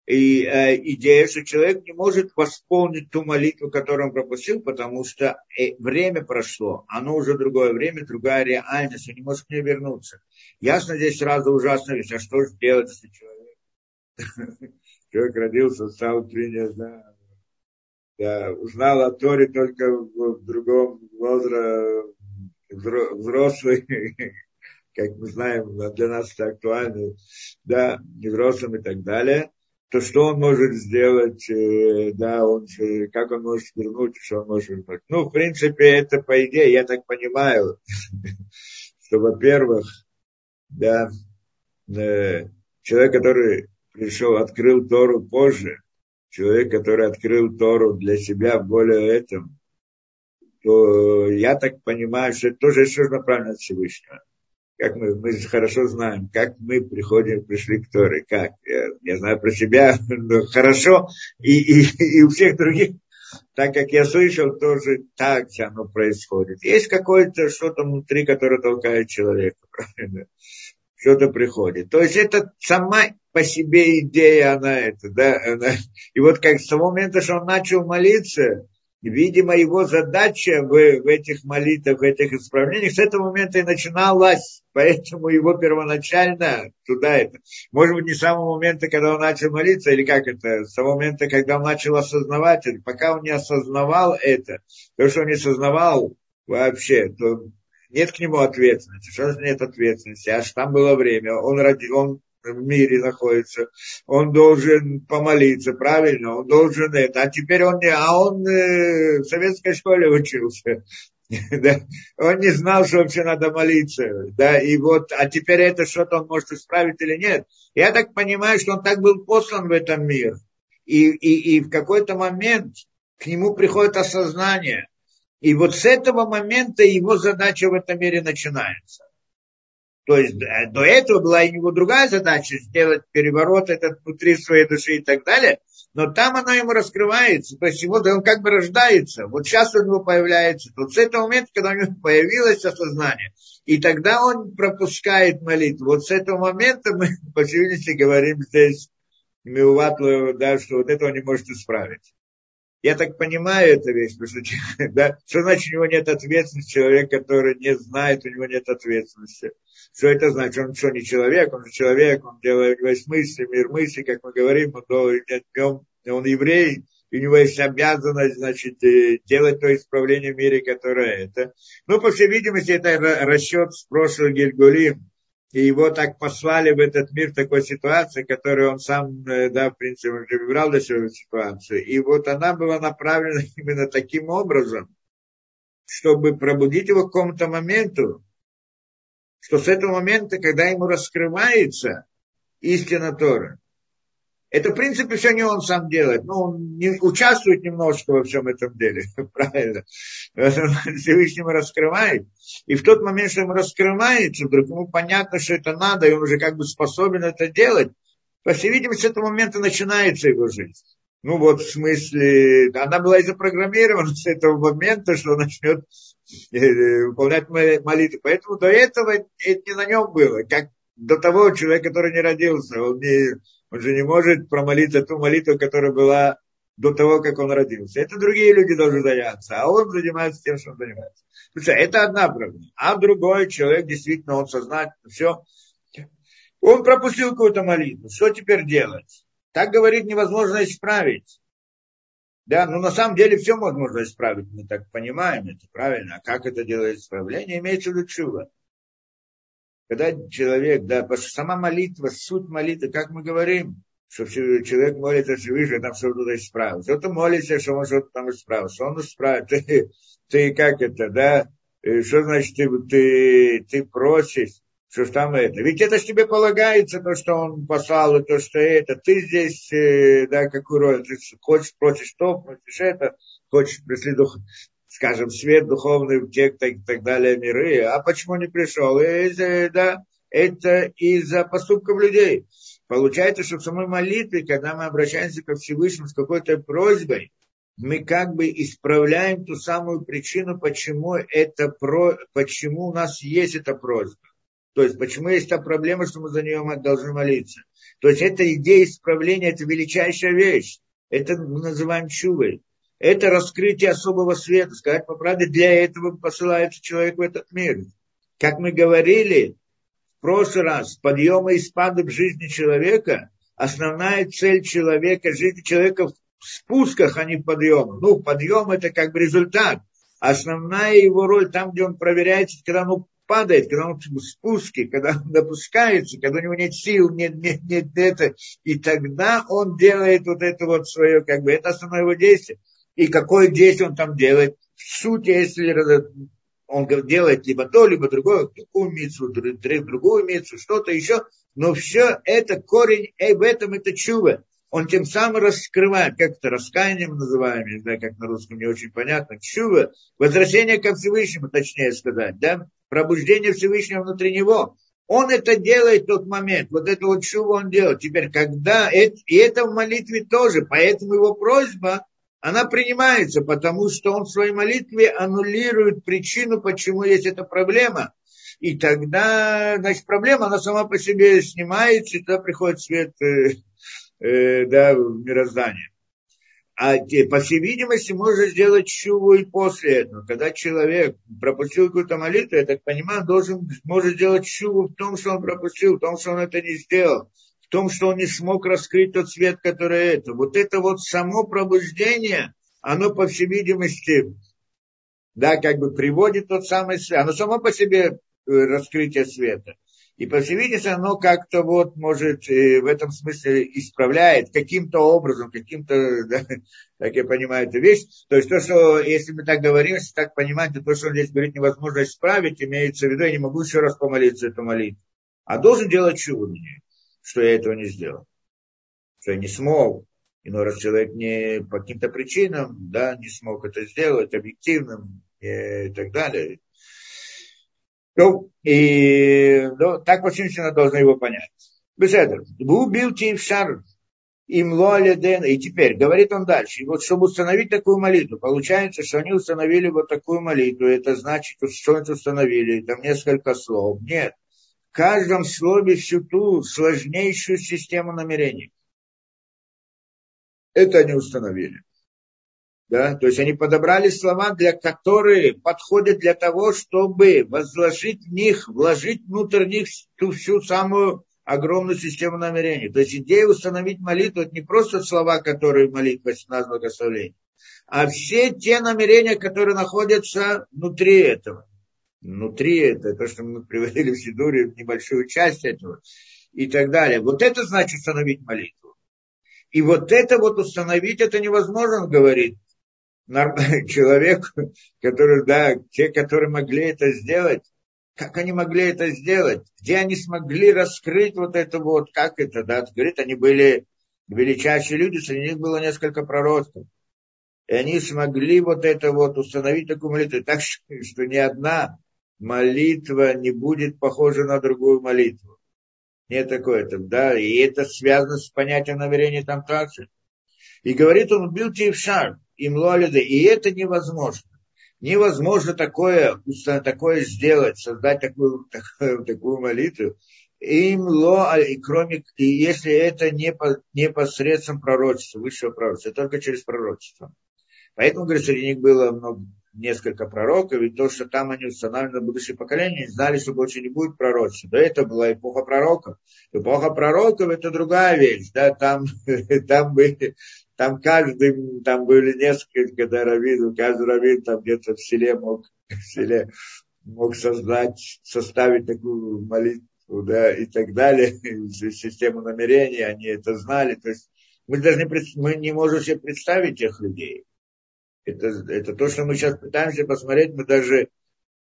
И э, идея, что человек не может восполнить ту молитву, которую он пропустил, потому что э, время прошло, оно уже другое время, другая реальность, он не может к ней вернуться. Ясно, здесь сразу ужасная вещь, а что же делать, если человек, человек родился, стал принят, да, я узнал о Торе только в другом возрасте, взрослый, как мы знаем, для нас это актуально, да, взрослым и так далее, то что он может сделать, э, да, он, как он может вернуть, что он может вернуть. Ну, в принципе, это по идее, я так понимаю, что, во-первых, да, э, человек, который пришел, открыл Тору позже, человек, который открыл Тору для себя более этом, то я так понимаю, что это тоже что направлено от Всевышнего. Как мы, мы хорошо знаем, как мы приходим, пришли к Торе, как. Я, я знаю про себя, но хорошо, и, и, и у всех других, так как я слышал, тоже так оно происходит. Есть какое-то что-то внутри, которое толкает человека, правильно? Что-то приходит. То есть это сама по себе идея, она это, да, она, и вот как с того момента, что он начал молиться, видимо, его задача в, в этих молитвах, в этих исправлениях с этого момента и начиналась, поэтому его первоначально туда это, может быть, не с самого момента, когда он начал молиться, или как это, с того момента, когда он начал осознавать это, пока он не осознавал это, то, что он не осознавал вообще, то нет к нему ответственности. Что значит нет ответственности? Аж там было время, он, ради, он в мире находится, он должен помолиться, правильно, он должен это, а теперь он не, а он э, в советской школе учился, да, он не знал, что вообще надо молиться, да, и вот, а теперь это что-то он может исправить или нет. Я так понимаю, что он так был послан в этом мир, и, и, и в какой-то момент к нему приходит осознание, и вот с этого момента его задача в этом мире начинается. То есть э, до этого была у него другая задача, сделать переворот этот внутри своей души и так далее, но там оно ему раскрывается, то есть его, он как бы рождается. Вот сейчас у него появляется, вот с этого момента, когда у него появилось осознание, и тогда он пропускает молитву. Вот с этого момента мы, по говорим здесь, Миуватлу, да, что вот этого не может исправить. Я так понимаю эту вещь, потому что, да, что значит у него нет ответственности, человек, который не знает, у него нет ответственности. Что это значит? Он что, не человек, он же человек, он делает, у него есть мысли, мир мысли, как мы говорим, он, он, он еврей, у него есть обязанность, значит, э, делать то исправление в мире, которое это. Ну, по всей видимости, это расчет с прошлого Гильгулим, и его так послали в этот мир в такой ситуации, которую он сам, э, да, в принципе, уже выбрал для себя ситуацию. И вот она была направлена именно таким образом, чтобы пробудить его к какому-то моменту, что с этого момента, когда ему раскрывается истина Тора, это, в принципе, все не он сам делает. Ну, он не, участвует немножко во всем этом деле, правильно. Всевышнему раскрывает. И в тот момент, что ему раскрывается, вдруг ему понятно, что это надо, и он уже как бы способен это делать. По всей видимости, с этого момента начинается его жизнь. Ну вот, в смысле, она была и запрограммирована с этого момента, что он начнет э, выполнять молитвы. Поэтому до этого это не на нем было. Как до того человек, который не родился, он не, он же не может промолиться ту молитву, которая была до того, как он родился. Это другие люди должны заняться, а он занимается тем, что он занимается. Слушай, это одна проблема. А другой человек, действительно, он сознательно, все. Он пропустил какую-то молитву. Что теперь делать? Так говорит, невозможно исправить. Да, но на самом деле все возможно исправить, мы так понимаем это, правильно? А как это делает исправление? Имеется в виду чудо когда человек, да, потому что сама молитва, суть молитвы, как мы говорим, что человек молится Всевышнему, там что-то исправить. Кто-то молится, что он что-то там исправил, что он исправит. Ты, ты как это, да? Что значит ты, ты, ты просишь, что там это? Ведь это ж тебе полагается, то, что он послал, и то, что это. Ты здесь, э, да, какую роль? Ты хочешь, просишь то, просишь это, хочешь дух, скажем, свет духовный в и так далее миры. А почему не пришел? И, да, это из-за поступков людей. Получается, что в самой молитве, когда мы обращаемся ко Всевышнему с какой-то просьбой, мы как бы исправляем ту самую причину, почему, это про, почему у нас есть эта просьба. То есть, почему есть та проблема, что мы за нее должны молиться. То есть, эта идея исправления, это величайшая вещь. Это мы называем чувой это раскрытие особого света. Сказать по правде, для этого посылается человек в этот мир. Как мы говорили в прошлый раз, подъемы и спады в жизни человека, основная цель человека, жизни человека в спусках, а не в подъемах. Ну, подъем это как бы результат. Основная его роль там, где он проверяется, когда он падает, когда он в спуске, когда он допускается, когда у него нет сил, нет, нет, нет, это, и тогда он делает вот это вот свое, как бы, это основное его действие и какое действие он там делает. В сути, если он делает либо то, либо другое, такую мицу, другую мицу, что-то еще, но все это корень, и в этом это чува. Он тем самым раскрывает, как это раскаянием называем, не знаю, как на русском не очень понятно, чува, возвращение ко Всевышнему, точнее сказать, да, пробуждение Всевышнего внутри него. Он это делает в тот момент, вот это вот чува он делает. Теперь, когда, и это в молитве тоже, поэтому его просьба, она принимается, потому что он в своей молитве аннулирует причину, почему есть эта проблема. И тогда, значит, проблема, она сама по себе снимается, и тогда приходит свет э, э, да, в мироздание. А по всей видимости, можно сделать чуву и после этого. Когда человек пропустил какую-то молитву, я так понимаю, должен, может сделать чуву в том, что он пропустил, в том, что он это не сделал том, что он не смог раскрыть тот свет, который это. Вот это вот само пробуждение, оно, по всей видимости, да, как бы приводит тот самый свет. Оно само по себе э, раскрытие света. И, по всей видимости, оно как-то вот, может, в этом смысле исправляет каким-то образом, каким-то, да, так я понимаю, эту вещь. То есть то, что, если мы так говорим, если так понимаем, то то, что он здесь говорит, невозможно исправить, имеется в виду, я не могу еще раз помолиться эту молитву. А должен делать чудо мне, что я этого не сделал. Что я не смог. Иной раз человек не по каким-то причинам, да, не смог это сделать, объективным и так далее. Ну, и ну, так Васильевна должна его понять. Беседер. Убил шар им лоаледен. И теперь, говорит он дальше, и вот чтобы установить такую молитву, получается, что они установили вот такую молитву, это значит, что они установили, там несколько слов. Нет, каждом слове всю ту сложнейшую систему намерений. Это они установили. Да? То есть они подобрали слова, для которые подходят для того, чтобы возложить в них, вложить внутрь них ту всю самую огромную систему намерений. То есть идея установить молитву, это не просто слова, которые молитва, 18 благословений, а все те намерения, которые находятся внутри этого. Внутри это, то, что мы приводили в Сидуре, небольшую часть этого и так далее. Вот это значит установить молитву. И вот это вот установить, это невозможно, говорит, человек, который, да, те, которые могли это сделать, как они могли это сделать? Где они смогли раскрыть вот это вот, как это, да, говорит, они были величайшие люди, среди них было несколько пророков. И они смогли вот это вот установить такую молитву. Так что, что ни одна молитва не будет похожа на другую молитву. Нет такое-то, да, и это связано с понятием намерения там также. И говорит он, бил в шар, им лолиды, и это невозможно. Невозможно такое, такое сделать, создать такую, такую, такую молитву. Им ло, и кроме, и если это не, по, не посредством пророчества, высшего пророчества, только через пророчество. Поэтому, говорит, среди них было много, несколько пророков, и то, что там они устанавливали на будущее поколение, знали, что больше не будет пророчества. До этого была эпоха пророков. Эпоха пророков – это другая вещь. Да? Там, там были там каждый, там были несколько да, раввинов, каждый раввин там где-то в селе мог, в селе мог создать, составить такую молитву, да, и так далее, систему намерений, они это знали. То есть мы даже не, мы не можем себе представить тех людей. Это, это то, что мы сейчас пытаемся посмотреть, мы даже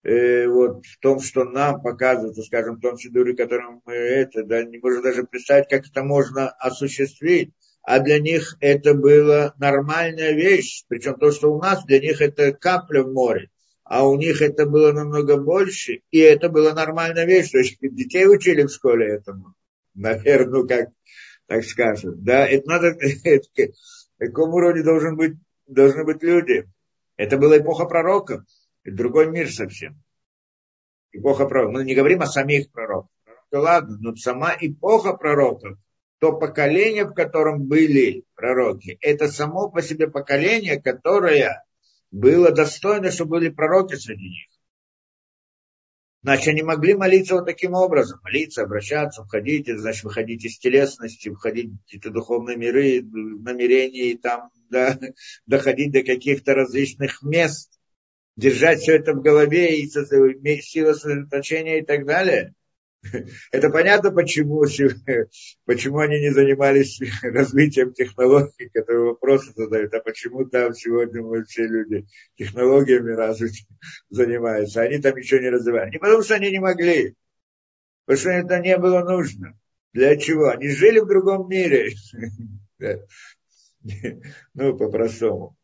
э, вот в том, что нам показывается, скажем, в том сидуре, которым мы это, да, не можем даже представить, как это можно осуществить а для них это была нормальная вещь. Причем то, что у нас, для них это капля в море, а у них это было намного больше, и это была нормальная вещь. То есть детей учили в школе этому, наверное, ну как так скажем. Да, это надо, это, каком уровне должен быть, должны быть люди. Это была эпоха пророков, другой мир совсем. Эпоха пророков. Мы не говорим о самих пророках. Ладно, но сама эпоха пророков, то поколение, в котором были пророки, это само по себе поколение, которое было достойно, чтобы были пророки среди них. Значит, они могли молиться вот таким образом, молиться, обращаться, входить, значит, выходить из телесности, входить в какие-то духовные миры, намерения, и там, да, доходить до каких-то различных мест, держать все это в голове и сила сосредоточения и так далее. Это понятно, почему, почему они не занимались развитием технологий, которые вопросы задают, а почему там сегодня мы все люди технологиями развить занимаются, они там ничего не развивают. Не потому что они не могли, потому что это не было нужно. Для чего? Они жили в другом мире. Ну, по-простому.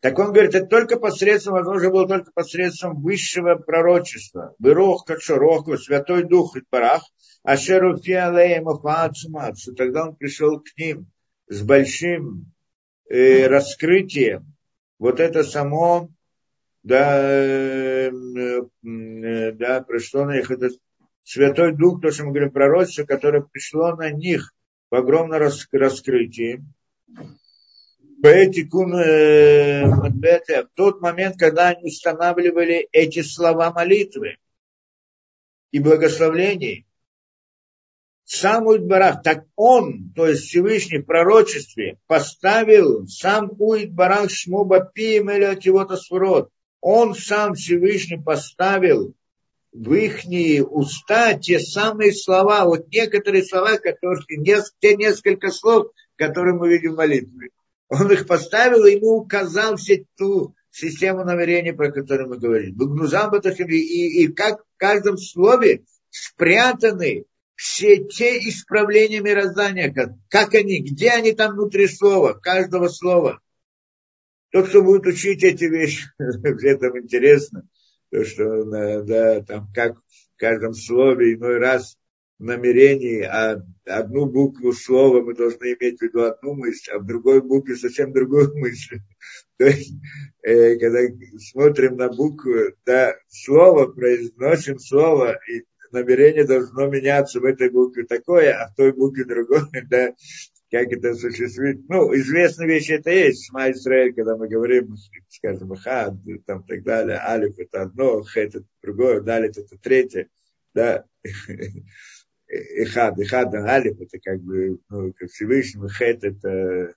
Так он говорит, это только посредством, возможно, было только посредством высшего пророчества. Бырох, Качароху, Святой Дух и Парах, Ашеру Фиалеем Афаацумацу. Тогда он пришел к ним с большим э, раскрытием. Вот это само, да, э, э, да, пришло на них, это Святой Дух, то, что мы говорим, пророчество, которое пришло на них в огромном раскрытии Бетикун э, в тот момент, когда они устанавливали эти слова молитвы и благословлений, сам Уидбарах, так он, то есть Всевышний в пророчестве, поставил сам Уидбарах Шмуба Пием или Акивота Сурот, он сам Всевышний поставил в их уста те самые слова, вот некоторые слова, которые, те несколько слов, которые мы видим в молитве. Он их поставил, и ему указал все ту систему намерений, про которую мы говорим. И, и как в каждом слове спрятаны все те исправления мироздания, как, как они, где они там внутри слова, каждого слова. Тот, кто будет учить эти вещи, это интересно, то, что да, там как в каждом слове иной раз намерении, а одну букву слова мы должны иметь в виду одну мысль, а в другой букве совсем другую мысль. То есть, э, когда смотрим на букву, да, слово, произносим слово, и намерение должно меняться в этой букве такое, а в той букве другое, да, как это существует. Ну, известная вещь это есть, Шма Исраэль, когда мы говорим, скажем, Хад, там так далее, Алиф это одно, Хет это другое, Далит это третье, да, Ихад, Ихад, Алиф это как бы, ну, как Всевышний, Хет это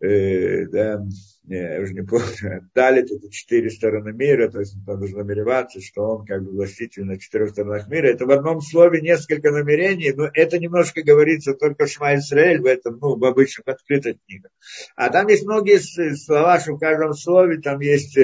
э, да, не, я уже не помню, Далит это четыре стороны мира, то есть должен намереваться, что он как бы властитель на четырех сторонах мира. Это в одном слове несколько намерений, но это немножко говорится только в Шма в этом, ну, в обычных открытых книгах. А там есть многие слова, что в каждом слове там есть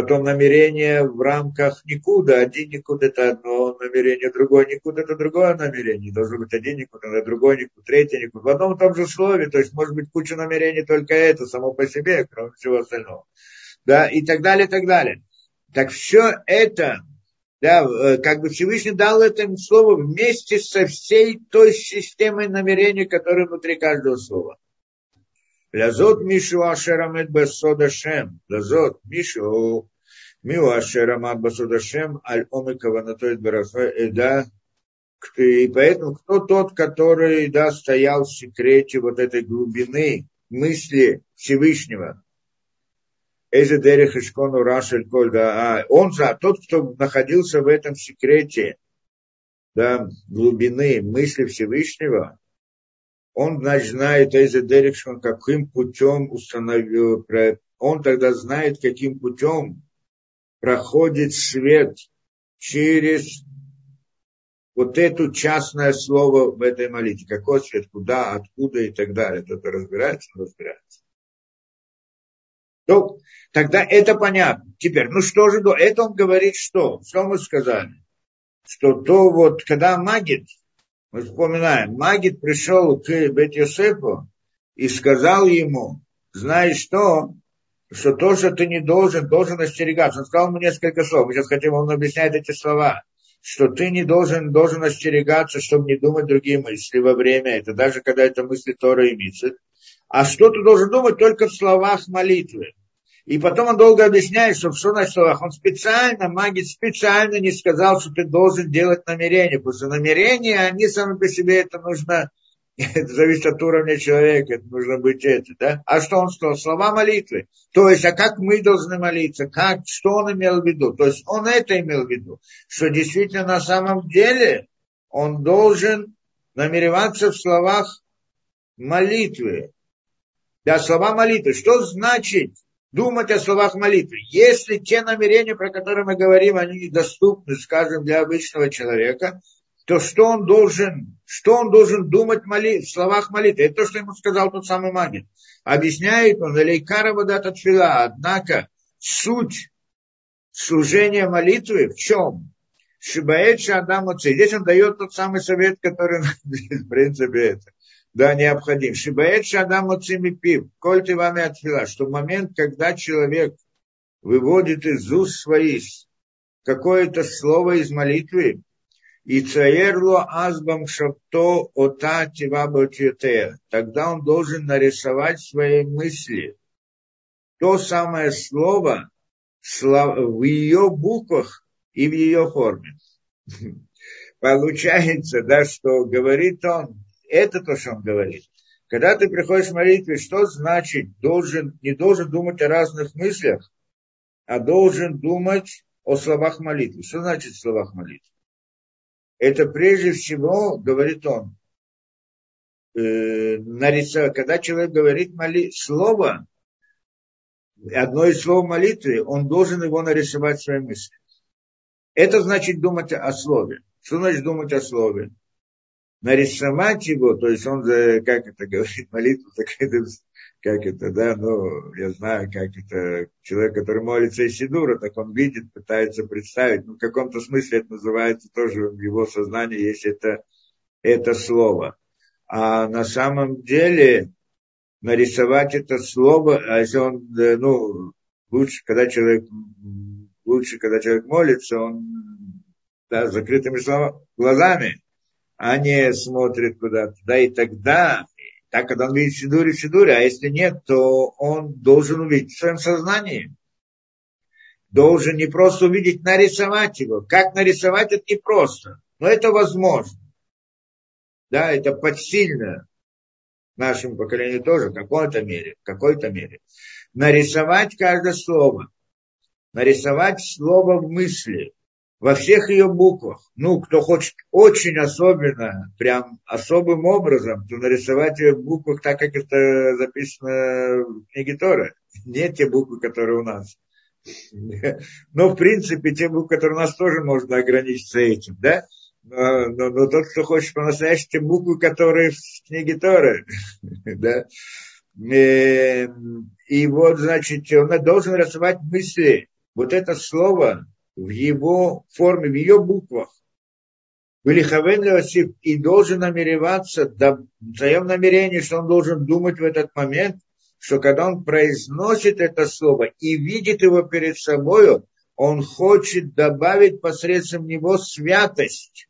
потом намерение в рамках никуда. Один никуда это одно намерение, другое никуда это другое намерение. Должно быть один никуда, другой никуда, третий никуда. В одном и том же слове, то есть может быть куча намерений только это, само по себе, кроме всего остального. Да, и так далее, и так далее. Так все это, да, э, как бы Всевышний дал это слово вместе со всей той системой намерений, которая внутри каждого слова. Лазот Мишу Ашерамет Басода Шем. Лазот Мишу Миу Ашерамат Басода Шем Аль Омика Ванатоид Эда. И поэтому кто тот, который да, стоял в секрете вот этой глубины мысли Всевышнего, Эзе Дерех Кольда. Он за тот, кто находился в этом секрете да, глубины мысли Всевышнего, он, знает Эйзе Дерекшон, каким путем установил, он тогда знает, каким путем проходит свет через вот это частное слово в этой молитве. Какой свет, куда, откуда и так далее. Кто-то разбирается, разбирается. То, тогда это понятно. Теперь, ну что же, это он говорит что? Что мы сказали? Что то вот, когда магит, мы вспоминаем, Магид пришел к Бет и сказал ему, знаешь что, что то, что ты не должен, должен остерегаться. Он сказал ему несколько слов. Мы сейчас хотим, он объясняет эти слова. Что ты не должен, должен остерегаться, чтобы не думать другие мысли во время этого, даже когда это мысли Тора и Мицет. А что ты должен думать только в словах молитвы. И потом он долго объясняет, что в на он специально, магит специально не сказал, что ты должен делать намерения, потому что намерения, они сами по себе это нужно, это зависит от уровня человека, это нужно быть это, да? А что он сказал? Слова молитвы. То есть, а как мы должны молиться? Как, что он имел в виду? То есть, он это имел в виду, что действительно на самом деле он должен намереваться в словах молитвы. Да, слова молитвы. Что значит думать о словах молитвы. Если те намерения, про которые мы говорим, они недоступны, скажем, для обычного человека, то что он должен, что он должен думать моли, в словах молитвы? Это то, что ему сказал тот самый магит. Объясняет он, Лейкара Вадат Атфила, однако суть служения молитвы в чем? Шибаэт Шадам Здесь он дает тот самый совет, который, в принципе, это да, необходим. Шибаэт шадам пив, коль ты вами отфила, что в момент, когда человек выводит из уст своих какое-то слово из молитвы, и цаерло азбам шапто ота тиваботюте, тогда он должен нарисовать свои мысли. То самое слово в ее буквах и в ее форме. Получается, да, что говорит он, это то, что он говорит. Когда ты приходишь в молитве, что значит должен, не должен думать о разных мыслях, а должен думать о словах молитвы. Что значит словах молитвы? Это прежде всего, говорит он, э, нарисовать, когда человек говорит моли, слово, одно из слов молитвы, он должен его нарисовать в своей мысли. Это значит думать о слове. Что значит думать о слове? Нарисовать его, то есть он, как это говорит, молитву, так это, как это, да, ну, я знаю, как это, человек, который молится из Сидура, так он видит, пытается представить, ну, в каком-то смысле это называется тоже в его сознании, есть это, это слово. А на самом деле нарисовать это слово, а если он, э, ну, лучше, когда человек, лучше, когда человек молится, он да, с закрытыми глазами, а не смотрит куда-то. Да, и тогда, так, когда он видит Сидури, Сидури, а если нет, то он должен увидеть в своем сознании. Должен не просто увидеть, нарисовать его. Как нарисовать, это непросто. Но это возможно. Да, это подсильно нашему поколению тоже в какой-то мере, в какой-то мере. Нарисовать каждое слово. Нарисовать слово в мысли. Во всех ее буквах. Ну, кто хочет очень особенно, прям особым образом, то нарисовать ее в буквах так, как это записано в книге Тора. Не те буквы, которые у нас. Но, в принципе, те буквы, которые у нас тоже можно ограничиться этим, да? но, но, но тот, кто хочет по-настоящему, буквы, которые в книге Торы, да, э, и вот, значит, он должен рисовать мысли, вот это слово в его форме, в ее буквах, и должен намереваться, да, в своем намерении, что он должен думать в этот момент, что когда он произносит это слово и видит его перед собой, он хочет добавить посредством него святость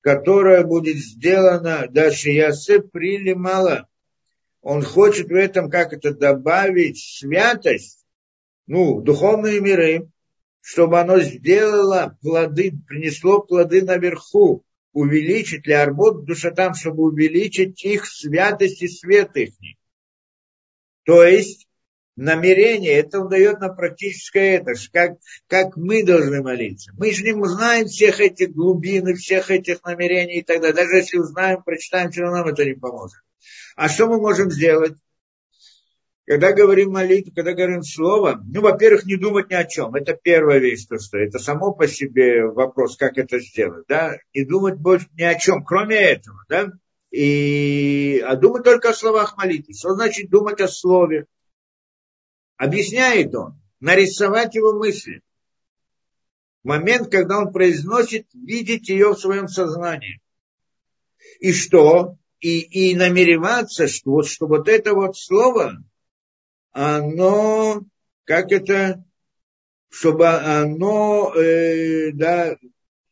которая будет сделана, дальше Ясе прили мало. Он хочет в этом как это добавить святость, ну, духовные миры, чтобы оно сделало плоды, принесло плоды наверху, увеличить ли арбот душа там, чтобы увеличить их святость и свет их. То есть намерение, это он дает нам практическое это, как, как мы должны молиться. Мы же не знаем всех этих глубин всех этих намерений и так далее. Даже если узнаем, прочитаем, все равно нам это не поможет. А что мы можем сделать? Когда говорим молитву, когда говорим слово, ну, во-первых, не думать ни о чем. Это первая вещь, то, что это само по себе вопрос, как это сделать, да, и думать больше ни о чем, кроме этого, да, и, а думать только о словах молитвы. Что значит думать о слове? Объясняет он, нарисовать его мысли. В момент, когда он произносит, видеть ее в своем сознании. И что? И, и намереваться, что вот, что вот это вот слово, оно, как это, чтобы оно, э, да,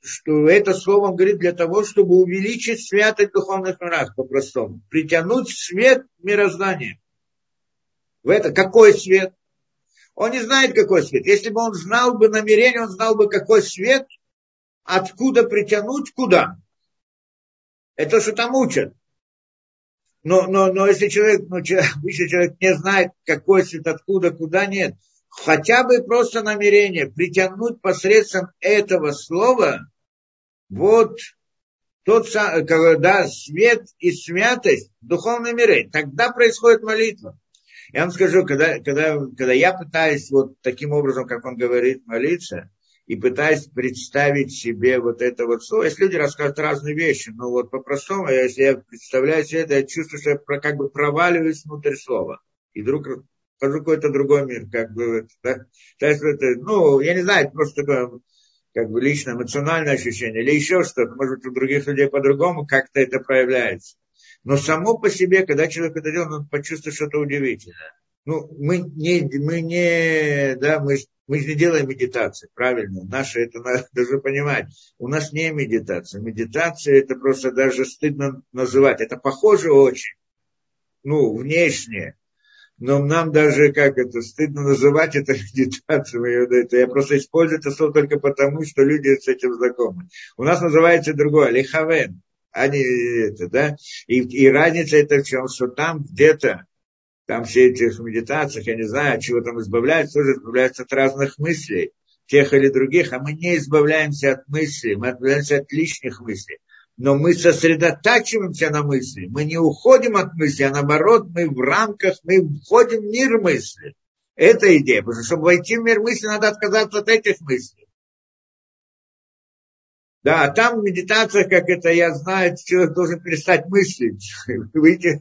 что это слово говорит для того, чтобы увеличить святость духовных мирах, по-простому. Притянуть свет мироздания. В это какой свет? Он не знает, какой свет. Если бы он знал бы намерение, он знал бы, какой свет, откуда притянуть, куда. Это что там учат. Но, но, но если человек, ну, обычный человек не знает, какой свет, откуда, куда, нет. Хотя бы просто намерение притянуть посредством этого слова вот тот когда свет и святость в духовном мире. Тогда происходит молитва. Я вам скажу, когда, когда, когда я пытаюсь вот таким образом, как он говорит, молиться, и пытаюсь представить себе вот это вот слово. Если люди рассказывают разные вещи, но вот по-простому, если я представляю себе это, я чувствую, что я как бы проваливаюсь внутрь слова. И вдруг хожу какой-то другой мир, как бы, да? Это, ну, я не знаю, это просто такое, как бы личное эмоциональное ощущение, или еще что-то, может быть, у других людей по-другому как-то это проявляется. Но само по себе, когда человек это делает, он почувствует что-то удивительное. Ну, мы не, мы не, да, мы, мы не делаем медитации, правильно? Наше это надо даже понимать. У нас не медитация. Медитация это просто даже стыдно называть. Это похоже очень, ну, внешне. Но нам даже, как это, стыдно называть это медитацией. Это, я просто использую это слово только потому, что люди с этим знакомы. У нас называется другое, лихавен а не это, да. И, и разница это в чем, что там где-то, там все эти медитациях, я не знаю, от чего там избавляются, тоже избавляются от разных мыслей, тех или других, а мы не избавляемся от мыслей, мы избавляемся от лишних мыслей. Но мы сосредотачиваемся на мысли, мы не уходим от мысли, а наоборот, мы в рамках, мы входим в мир мысли. Это идея. Потому что, чтобы войти в мир мысли, надо отказаться от этих мыслей. Да, а там медитация, как это я знаю, человек должен перестать мыслить, выйти,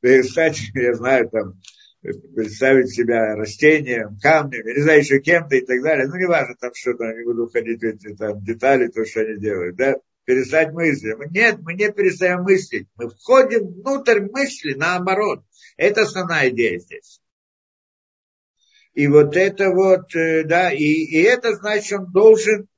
перестать, я знаю, там, представить себя растением, камнем, не знаю, еще кем-то и так далее. Ну, неважно, там что-то, не буду уходить в эти там, детали, то, что они делают, да, перестать мыслить. Нет, мы не перестаем мыслить. Мы входим внутрь мысли, наоборот. Это основная идея здесь. И вот это вот, э, да, и, и это значит, он должен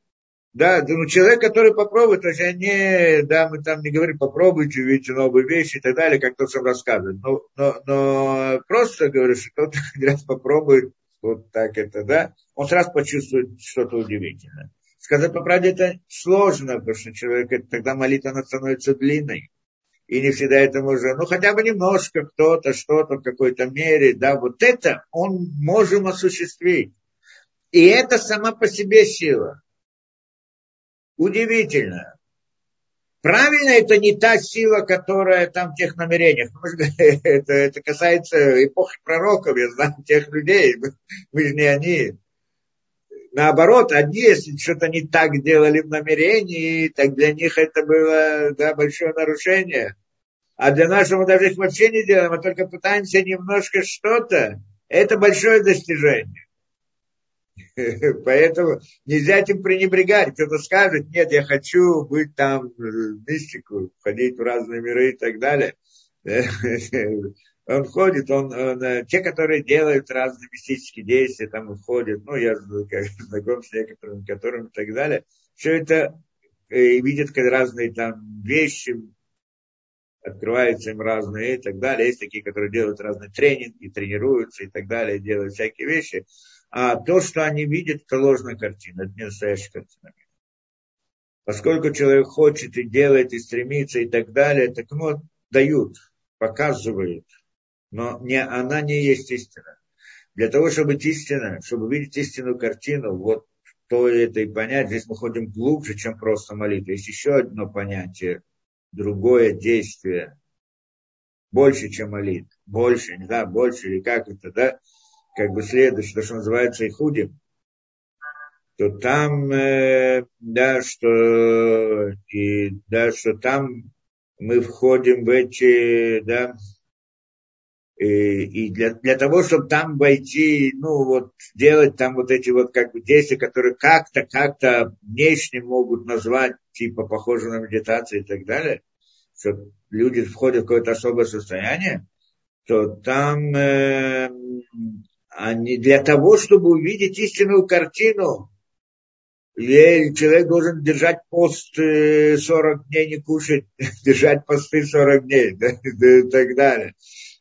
да, ну, человек, который попробует, то есть они, да, мы там не говорим, попробуйте, увидите новые вещи и так далее, как то сам рассказывает. Но, но, но просто говорю, что кто-то раз попробует, вот так это, да, он сразу почувствует что-то удивительное. Сказать по правде, это сложно, потому что человек, тогда молитва она становится длинной. И не всегда это можно, ну хотя бы немножко кто-то, что-то в какой-то мере, да, вот это он можем осуществить. И это сама по себе сила. Удивительно. Правильно, это не та сила, которая там в тех намерениях. Это, это касается эпохи пророков, я знаю тех людей, мы, же не они. Наоборот, одни, если что-то не так делали в намерении, так для них это было да, большое нарушение. А для мы даже их вообще не делаем, а только пытаемся немножко что-то, это большое достижение. Поэтому нельзя этим пренебрегать. Кто-то скажет, нет, я хочу быть там в мистику, входить в разные миры и так далее. Он входит, он, он, э, те, которые делают разные мистические действия, там входят, ну, я знаком с некоторыми, которым и так далее, все это э, видят как разные там вещи, открываются им разные и так далее. Есть такие, которые делают разные тренинги, тренируются и так далее, делают всякие вещи. А то, что они видят, это ложная картина, это не настоящая картина. Поскольку человек хочет и делает, и стремится, и так далее, так ему дают, показывают. Но не, она не есть истина. Для того, чтобы быть истина, чтобы видеть истинную картину, вот то это и понять, здесь мы ходим глубже, чем просто молитва. Есть еще одно понятие, другое действие, больше, чем молитва. Больше, не знаю, больше или как это, да? Как бы следует, что, что называется Ихуди, то там, э, да, что, и, да, что там мы входим в эти, да, и, и для, для того, чтобы там войти, ну, вот, делать там вот эти вот, как бы, действия, которые как-то, как-то внешне могут назвать, типа, похоже на медитацию и так далее, что люди входят в какое-то особое состояние, то там э, а не для того, чтобы увидеть истинную картину. Человек должен держать пост 40 э, дней, не кушать, держать посты 40 дней да, и так далее.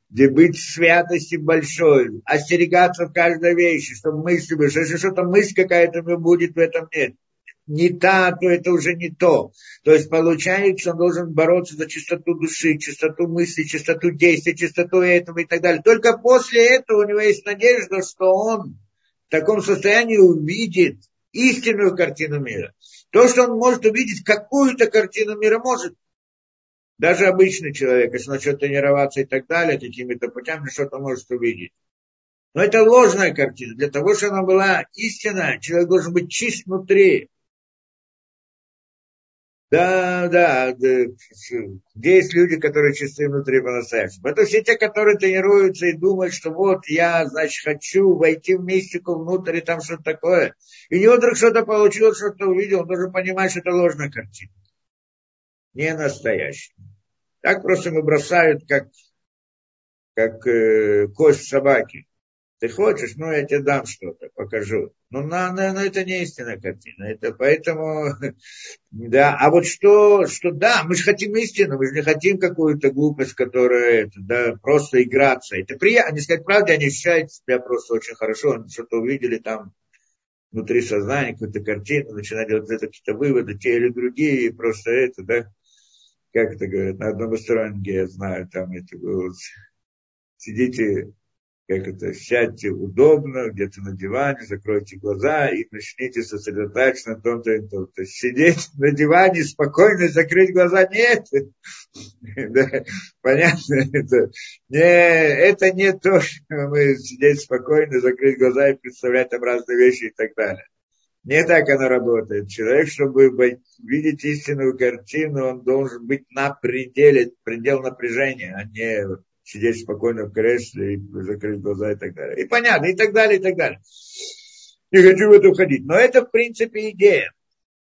Где быть святости большой, остерегаться в каждой вещи, чтобы мысль, если что-то мысль какая-то будет в этом нет не та, то это уже не то. То есть получается, он должен бороться за чистоту души, чистоту мысли, чистоту действий, чистоту этого и так далее. Только после этого у него есть надежда, что он в таком состоянии увидит истинную картину мира. То, что он может увидеть какую-то картину мира, может. Даже обычный человек, если начнет тренироваться и так далее, какими-то путями, что-то может увидеть. Но это ложная картина. Для того, чтобы она была истинная, человек должен быть чист внутри. Да, да, где есть люди, которые чисты внутри по-настоящему. Это все те, которые тренируются и думают, что вот я, значит, хочу войти в мистику внутрь, и там что-то такое. И не вдруг что-то получилось, что-то увидел, он должен понимать, что это ложная картина. Не настоящая. Так просто мы бросают, как, как э, кость собаки. Ты хочешь, ну я тебе дам что-то, покажу. Но, но, но, но это не истинная картина. Это поэтому, да. А вот что, что да, мы же хотим истину, мы же не хотим какую-то глупость, которая, это, да, просто играться. Это приятно, они сказать правду, они ощущают себя просто очень хорошо, они что-то увидели там внутри сознания, какую-то картину, начинают делать это какие-то выводы, те или другие, и просто это, да, как это говорят, на одном из я знаю, там это было, сидите как это, сядьте удобно, где-то на диване, закройте глаза и начните сосредотачиваться на том-то и том. То сидеть на диване спокойно, закрыть глаза, нет. понятно, это не, это не то, что мы сидеть спокойно, закрыть глаза и представлять там разные вещи и так далее. Не так оно работает. Человек, чтобы видеть истинную картину, он должен быть на пределе, предел напряжения, а не сидеть спокойно в кресле и закрыть глаза и так далее. И понятно, и так далее, и так далее. Не хочу в это уходить. Но это, в принципе, идея.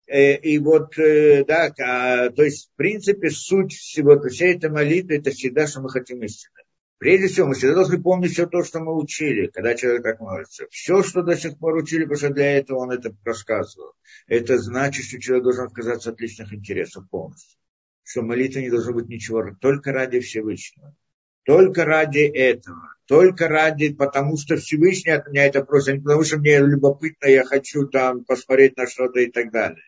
Э, и вот, э, да, то есть, в принципе, суть всего, всей этой молитвы, это всегда, что мы хотим истины. Прежде всего, мы всегда должны помнить все то, что мы учили, когда человек так молится. Все, что до сих пор учили, потому что для этого он это рассказывал. Это значит, что человек должен отказаться от личных интересов полностью. Что молитва не должна быть ничего, только ради Всевышнего. Только ради этого. Только ради, потому что Всевышний от меня это просит, не потому что мне любопытно, я хочу там посмотреть на что-то и так далее.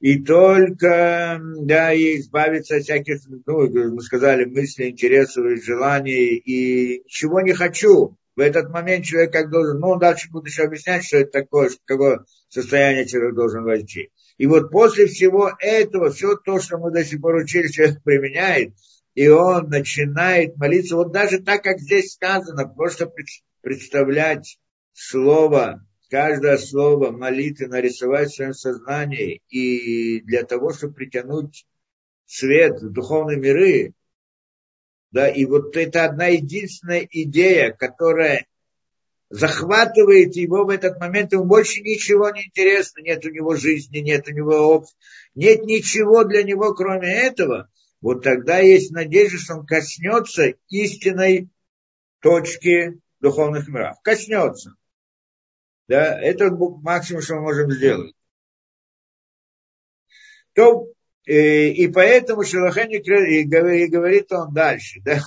И только, да, и избавиться от всяких, ну, мы сказали, мыслей, интересов и желаний, и чего не хочу. В этот момент человек как должен, ну, дальше буду еще объяснять, что это такое, какое состояние человек должен войти. И вот после всего этого, все то, что мы до сих пор учили, человек применяет, и он начинает молиться, вот даже так, как здесь сказано, просто представлять слово, каждое слово молитвы нарисовать в своем сознании, и для того, чтобы притянуть свет в духовные миры, да, и вот это одна единственная идея, которая захватывает его в этот момент, ему больше ничего не интересно, нет у него жизни, нет у него нет ничего для него, кроме этого – вот тогда есть надежда, что он коснется истинной точки духовных миров. Коснется. Да, это максимум, что мы можем сделать. То, и, э, и поэтому Шелаханик и говорит он дальше, да,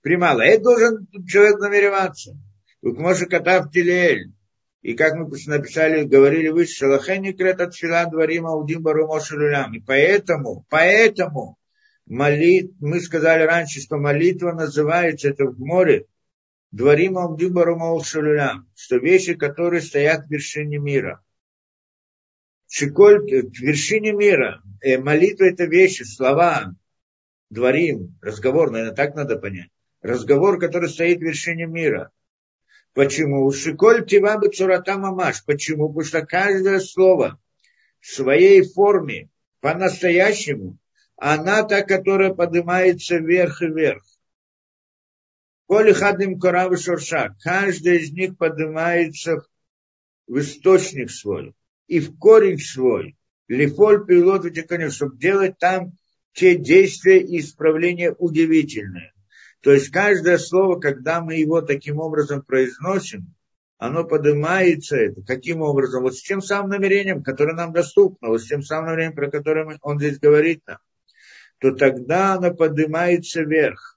примало. Это должен человек намереваться. Укмоша Катав Тилель. И как мы написали, говорили вы, Шалахеник это тфила дворим аудим бару И поэтому, поэтому молит, мы сказали раньше, что молитва называется, это в море, Дворим Амдюбарумал Шалюлям, что вещи, которые стоят в вершине мира. Шиколь, в вершине мира, э, молитва это вещи, слова, дворим, разговор, наверное, так надо понять. Разговор, который стоит в вершине мира. Почему? Шиколь тивабы цурата мамаш. Почему? Потому что каждое слово в своей форме, по-настоящему, она та, которая поднимается вверх и вверх. Коли хадим корав шурша, каждый из них поднимается в источник свой и в корень свой. Лифоль пилот чтобы делать там те действия и исправления удивительные. То есть каждое слово, когда мы его таким образом произносим, оно поднимается это. Каким образом? Вот с тем самым намерением, которое нам доступно, вот с тем самым намерением, про которое он здесь говорит нам то тогда она поднимается вверх,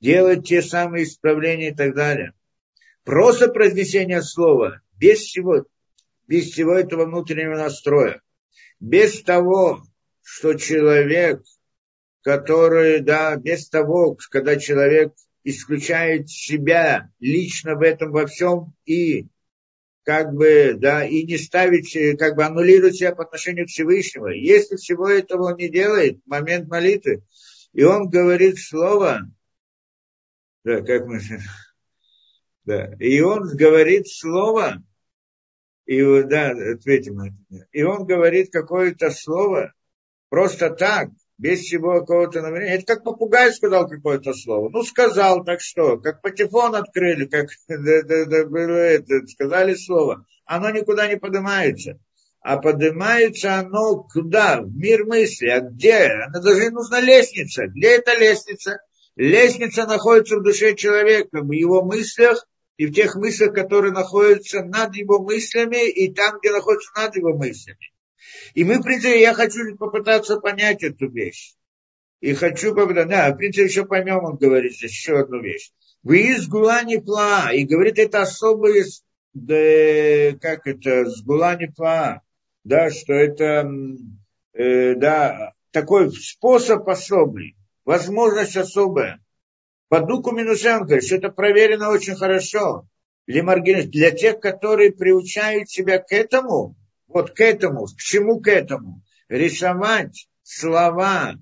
делает те самые исправления и так далее. Просто произнесение слова, без всего, без всего этого внутреннего настроя, без того, что человек, который, да, без того, когда человек исключает себя лично в этом во всем и как бы, да, и не ставить, э, как бы аннулировать себя по отношению к Всевышнему. Если всего этого он не делает, момент молитвы, и он говорит слово, да, как мы, да, и он говорит слово, и, да, ответим и он говорит какое-то слово просто так, без всего какого-то намерения. Это как попугай сказал какое-то слово. Ну, сказал, так что? Как патефон открыли, как сказали слово. Оно никуда не поднимается. А поднимается оно куда? В мир мысли. А где? Она даже нужна лестница. Где эта лестница? Лестница находится в душе человека, в его мыслях и в тех мыслях, которые находятся над его мыслями, и там, где находятся над его мыслями. И мы, в принципе, я хочу попытаться понять эту вещь. И хочу попытаться, да, в принципе, еще поймем, он говорит здесь еще одну вещь. Вы из гулани пла, и говорит, это особый, да, как это, с гулани пла, да, что это, э, да, такой способ особый, возможность особая, По духу Минусен говорит, что это проверено очень хорошо. Для тех, которые приучают себя к этому, вот к этому, к чему к этому? Рисовать слова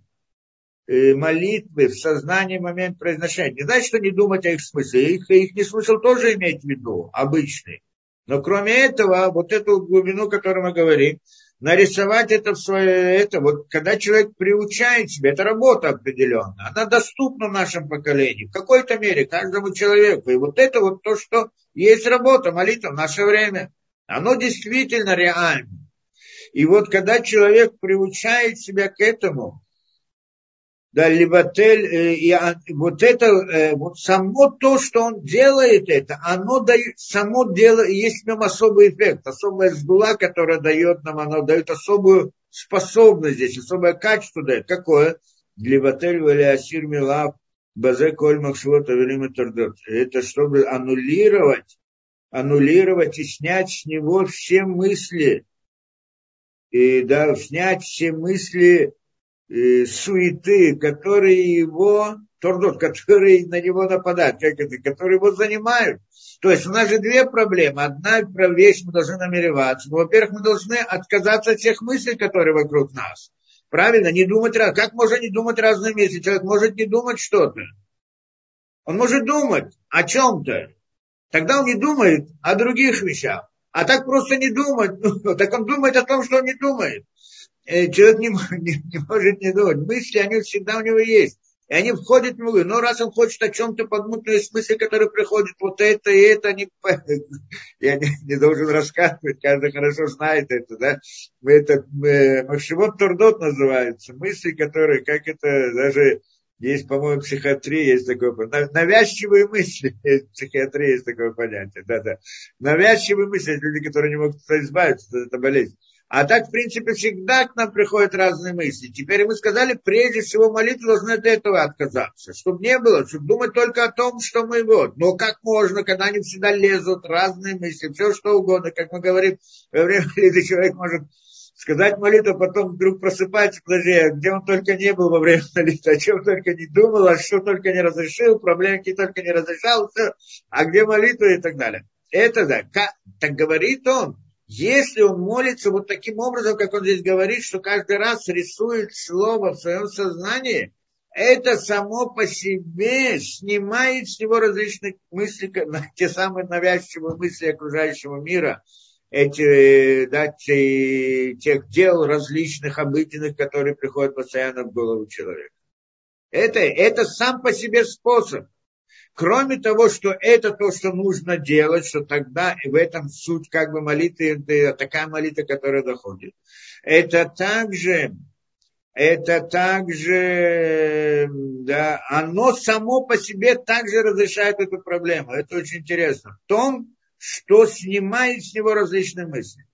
э, молитвы в сознании момент произношения. Не значит, что не думать о их смысле. Их, их не смысл тоже иметь в виду, обычный. Но кроме этого, вот эту глубину, о которой мы говорим, нарисовать это в свое, это вот, когда человек приучает себя, это работа определенная, она доступна нашему поколению, в какой-то мере, каждому человеку. И вот это вот то, что есть работа, молитва в наше время, оно действительно реально. И вот когда человек приучает себя к этому, да, либатель, э, и вот это, э, вот само то, что он делает это, оно дает, само дело, есть в нем особый эффект, особая сгула, которая дает нам, оно дает особую способность здесь, особое качество дает. Какое? Либатель, валиасир, милав, базе, коль, макшвот, авелим, Это чтобы аннулировать, аннулировать и снять с него все мысли, и да, снять все мысли, э, суеты, которые его, тордот, которые на него нападают, как это, которые его занимают. То есть у нас же две проблемы. Одна вещь мы должны намереваться. Ну, во-первых, мы должны отказаться от тех мыслей, которые вокруг нас. Правильно? Не думать раз. Как можно не думать разные мысли? Человек может не думать что-то. Он может думать о чем-то. Тогда он не думает о других вещах. А так просто не думать. Ну, так он думает о том, что он не думает. Э, человек не, не, не может не думать. Мысли, они всегда у него есть. И они входят в него. Но раз он хочет о чем-то подумать, то есть мысли, которые приходят, вот это и это, не, я не, не должен рассказывать, каждый хорошо знает это, да. Это э, Максимот Турдот называется. Мысли, которые, как это даже есть, по-моему, психиатрия, есть такое понятие. Навязчивые мысли, в психиатрии есть такое понятие, да-да. Навязчивые мысли, люди, которые не могут избавиться от этой болезни. А так, в принципе, всегда к нам приходят разные мысли. Теперь мы сказали, прежде всего молитвы должны от этого отказаться. Чтобы не было, чтобы думать только о том, что мы вот. Но как можно, когда они всегда лезут, разные мысли, все что угодно. Как мы говорим, во время молитвы человек может сказать молитву, потом вдруг просыпается, подожди, а где он только не был во время молитвы, о чем только не думал, а что только не разрешил, проблемы какие только не разрешал, все, а где молитва и так далее. Это да, так говорит он, если он молится вот таким образом, как он здесь говорит, что каждый раз рисует слово в своем сознании, это само по себе снимает с него различные мысли, те самые навязчивые мысли окружающего мира, эти, да, те, тех дел различных, обыденных, которые приходят постоянно в голову человека. Это, это сам по себе способ. Кроме того, что это то, что нужно делать, что тогда в этом суть как бы молитвы, такая молитва, которая доходит. Это также, это также, да, оно само по себе также разрешает эту проблему. Это очень интересно. В том, что снимает с него различные мысли.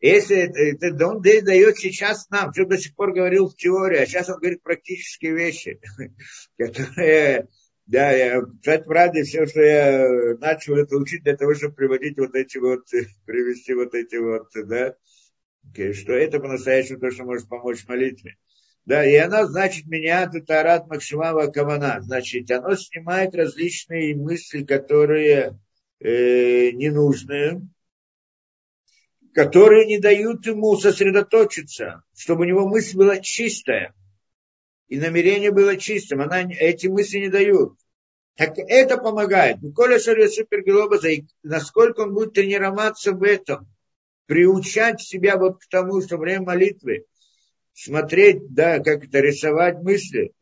Если это, это он дает сейчас нам, что до сих пор говорил в теории, а сейчас он говорит практические вещи, которые да, кстати, правде, все, что я начал это учить для того, чтобы приводить вот эти вот, привести вот эти вот, да, что это по-настоящему то, что может помочь молитве. Да, и она, значит, меняет это арат Макшимава Кавана. Значит, оно снимает различные мысли, которые э, ненужные, которые не дают ему сосредоточиться, чтобы у него мысль была чистая и намерение было чистым. Она, эти мысли не дают. Так это помогает. Коля супергелобаза, насколько он будет тренироваться в этом, приучать себя вот к тому, что время молитвы, смотреть, да, как это, рисовать мысли,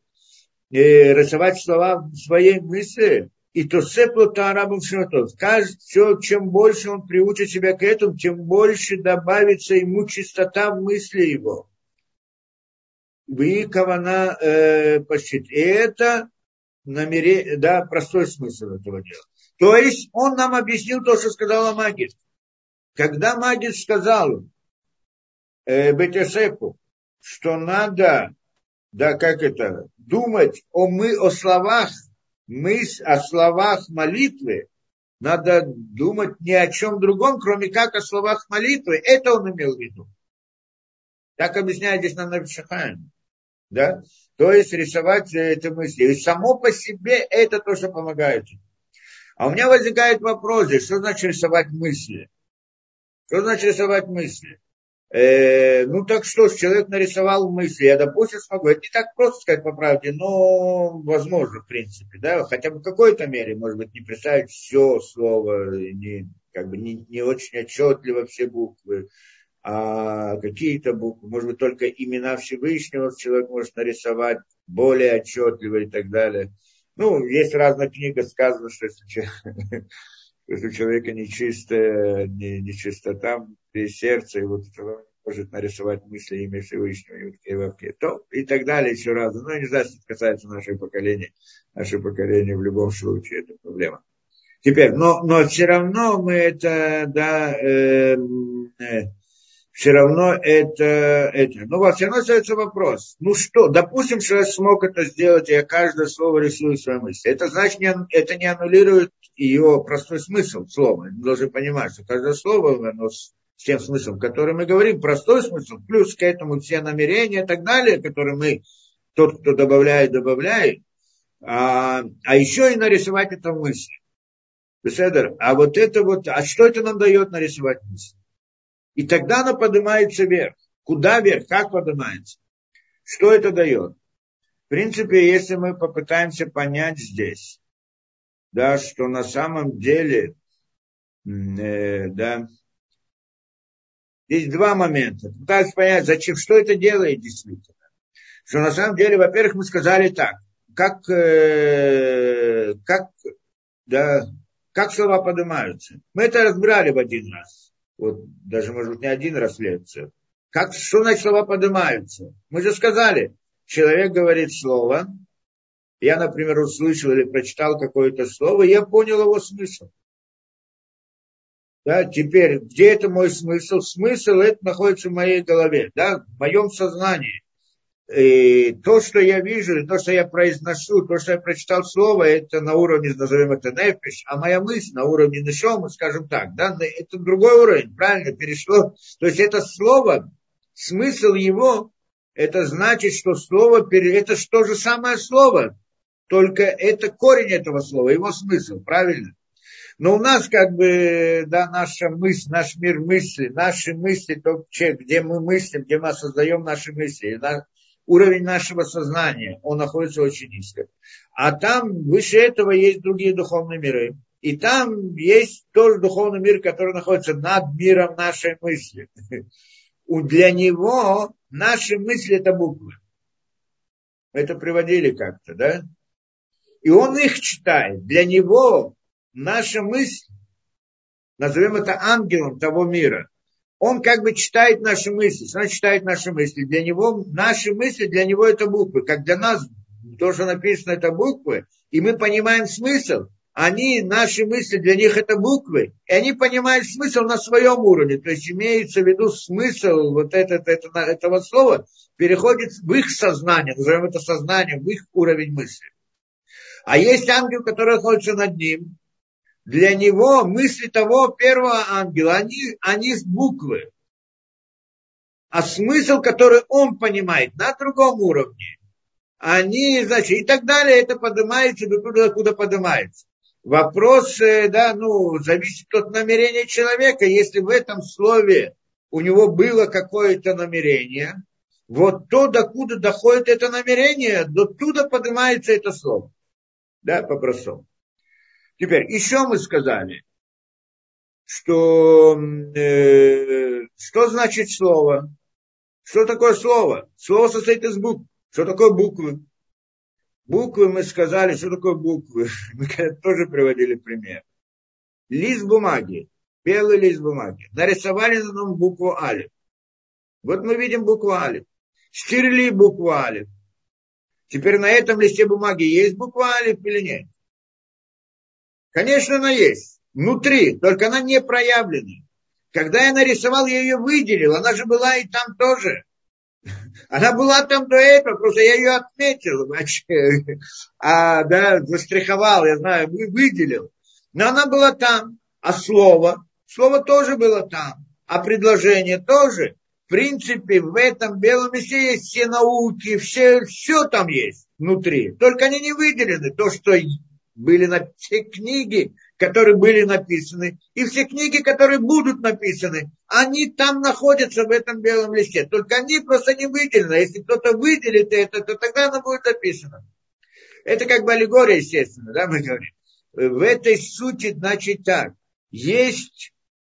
э, рисовать слова в своей мысли, и то сепло-то арабам шнотов. Все, чем больше он приучит себя к этому, тем больше добавится ему чистота в мысли его. Вы кавана э, И это намерение, да, простой смысл этого дела. То есть он нам объяснил то, что сказала Магид. Когда Магид сказал э, Бетесеку, что надо, да, как это, думать о, мы, о словах, мысль о словах молитвы, надо думать ни о чем другом, кроме как о словах молитвы. Это он имел в виду. Так объясняет здесь на Навшахаем. Да? То есть рисовать эти мысли. И само по себе это то, что помогает. А у меня возникает вопрос, что значит рисовать мысли? Что значит рисовать мысли? Э, ну так что человек нарисовал мысли, я, допустим, смогу. Это не так просто сказать по правде, но возможно, в принципе, да, хотя бы в какой-то мере, может быть, не представить все слово, не, как бы не, не очень отчетливо все буквы, а какие-то буквы, может быть, только имена Всевышнего человек может нарисовать более отчетливо и так далее. Ну, есть разная книга, сказано, что если, если у человека нечистая, не, нечистота и сердце, и вот это может нарисовать мысли имя Всевышнего и вообще, то и так далее еще раз. Ну, не знаю, что касается нашего поколения. Наше поколение в любом случае это проблема. Теперь, но, но все равно мы это, да, э, э, все равно это, это. Ну, во все равно остается вопрос. Ну что, допустим, что я смог это сделать, я каждое слово рисую в своей мысли. Это значит, не, это не аннулирует ее простой смысл слова. Мы должны понимать, что каждое слово, оно с, тем смыслом, который мы говорим, простой смысл, плюс к этому все намерения и так далее, которые мы, тот, кто добавляет, добавляет. А, а еще и нарисовать это в мысли. Беседер, а вот это вот, а что это нам дает нарисовать мысли? И тогда она поднимается вверх. Куда вверх? Как поднимается? Что это дает? В принципе, если мы попытаемся понять здесь, да, что на самом деле, э, да, здесь два момента. Пытаюсь понять, зачем, что это делает действительно. Что на самом деле, во-первых, мы сказали так, как, э, как, да, как слова поднимаются. Мы это разбирали в один раз. Вот даже, может быть, не один раз лекцию. Как, что значит слова поднимаются? Мы же сказали, человек говорит слово, я, например, услышал или прочитал какое-то слово, я понял его смысл. Да, теперь, где это мой смысл? Смысл это находится в моей голове, да, в моем сознании и то, что я вижу, то, что я произношу, то, что я прочитал слово, это на уровне, назовем это нефиш, а моя мысль на уровне нашел, скажем так, да, это другой уровень, правильно, перешло. То есть это слово, смысл его, это значит, что слово, это то же самое слово, только это корень этого слова, его смысл, правильно? Но у нас как бы, да, наша мысль, наш мир мысли, наши мысли, то, где мы мыслим, где мы создаем наши мысли, уровень нашего сознания, он находится очень низко. А там выше этого есть другие духовные миры. И там есть тоже духовный мир, который находится над миром нашей мысли. Для него наши мысли это буквы. Это приводили как-то, да? И он их читает. Для него наша мысль, назовем это ангелом того мира, он как бы читает наши мысли. Он читает наши мысли. Для него, наши мысли, для него это буквы. Как для нас, то, что написано, это буквы, и мы понимаем смысл, они, наши мысли, для них это буквы, и они понимают смысл на своем уровне. То есть имеется в виду смысл вот этот, это, этого слова переходит в их сознание, назовем это сознание, в их уровень мысли. А есть ангел, который находится над ним, для него мысли того первого ангела, они, они с буквы. А смысл, который он понимает на другом уровне, они, значит, и так далее, это поднимается до туда, куда поднимается. Вопрос, э, да, ну, зависит от намерения человека. Если в этом слове у него было какое-то намерение, вот то, докуда доходит это намерение, до туда поднимается это слово. Да, по-простому. Теперь, еще мы сказали, что э, что значит слово? Что такое слово? Слово состоит из букв. Что такое буквы? Буквы мы сказали, что такое буквы. Мы тоже приводили пример. Лист бумаги, белый лист бумаги. Нарисовали на нем букву Алиф. Вот мы видим букву Алиф. Стерли букву Алиф. Теперь на этом листе бумаги есть буква Алиф или нет? Конечно, она есть. Внутри, только она не проявлена. Когда я нарисовал, я ее выделил. Она же была и там тоже. Она была там до этого, просто я ее отметил, значит, а, да, застриховал, я знаю, выделил. Но она была там. А слово? Слово тоже было там. А предложение тоже. Принципе, в этом белом листе есть все науки, все, все там есть внутри. Только они не выделены. То, что были на все книги, которые были написаны, и все книги, которые будут написаны, они там находятся в этом белом листе. Только они просто не выделены. Если кто-то выделит это, то тогда оно будет написано. Это как бы аллегория, естественно, да, мы говорим. В этой сути, значит, так. Есть,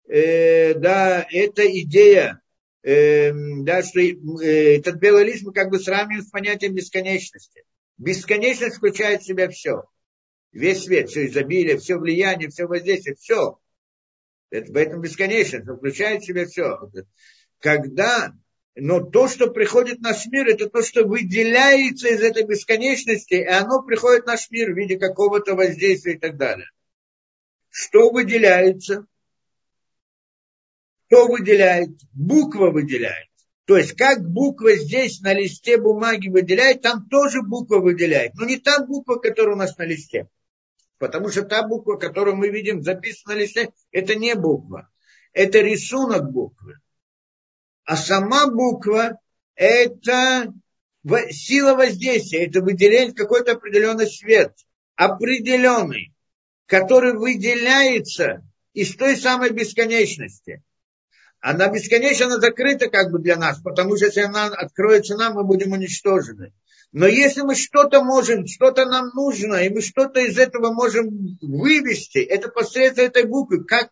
э, да, эта идея, да, что э, этот белый лист мы как бы сравниваем с понятием бесконечности. Бесконечность включает в себя все. Весь свет, все изобилие, все влияние, все воздействие, все. Это, в этом бесконечность, включает в себя все. Когда но то, что приходит в наш мир, это то, что выделяется из этой бесконечности, и оно приходит в наш мир в виде какого-то воздействия и так далее. Что выделяется? Кто выделяет? Буква выделяет. То есть, как буква здесь на листе бумаги выделяет, там тоже буква выделяет. Но не та буква, которая у нас на листе. Потому что та буква, которую мы видим записана на листе, это не буква. Это рисунок буквы. А сама буква – это сила воздействия, это выделение какой-то определенный свет, определенный, который выделяется из той самой бесконечности. Она бесконечно закрыта как бы для нас, потому что если она откроется нам, мы будем уничтожены. Но если мы что-то можем, что-то нам нужно, и мы что-то из этого можем вывести, это посредством этой буквы, как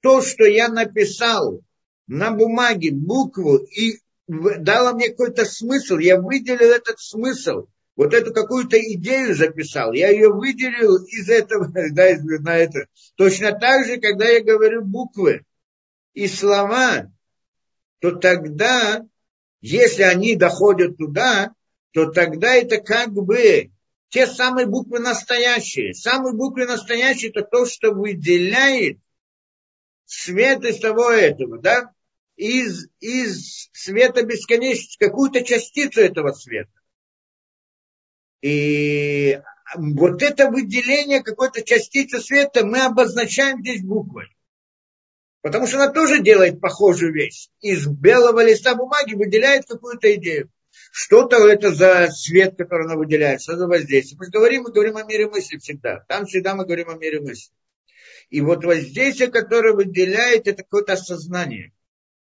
то, что я написал, на бумаге букву и дала мне какой-то смысл, я выделил этот смысл, вот эту какую-то идею записал, я ее выделил из этого, да, на это. Точно так же, когда я говорю буквы и слова, то тогда, если они доходят туда, то тогда это как бы те самые буквы настоящие. Самые буквы настоящие это то, что выделяет свет из того этого, да? из, из света бесконечности, какую-то частицу этого света. И вот это выделение какой-то частицы света мы обозначаем здесь буквой. Потому что она тоже делает похожую вещь. Из белого листа бумаги выделяет какую-то идею. Что-то это за свет, который она выделяет, что за воздействие. Мы говорим, мы говорим о мире мысли всегда. Там всегда мы говорим о мире мысли. И вот воздействие, которое выделяет, это какое-то осознание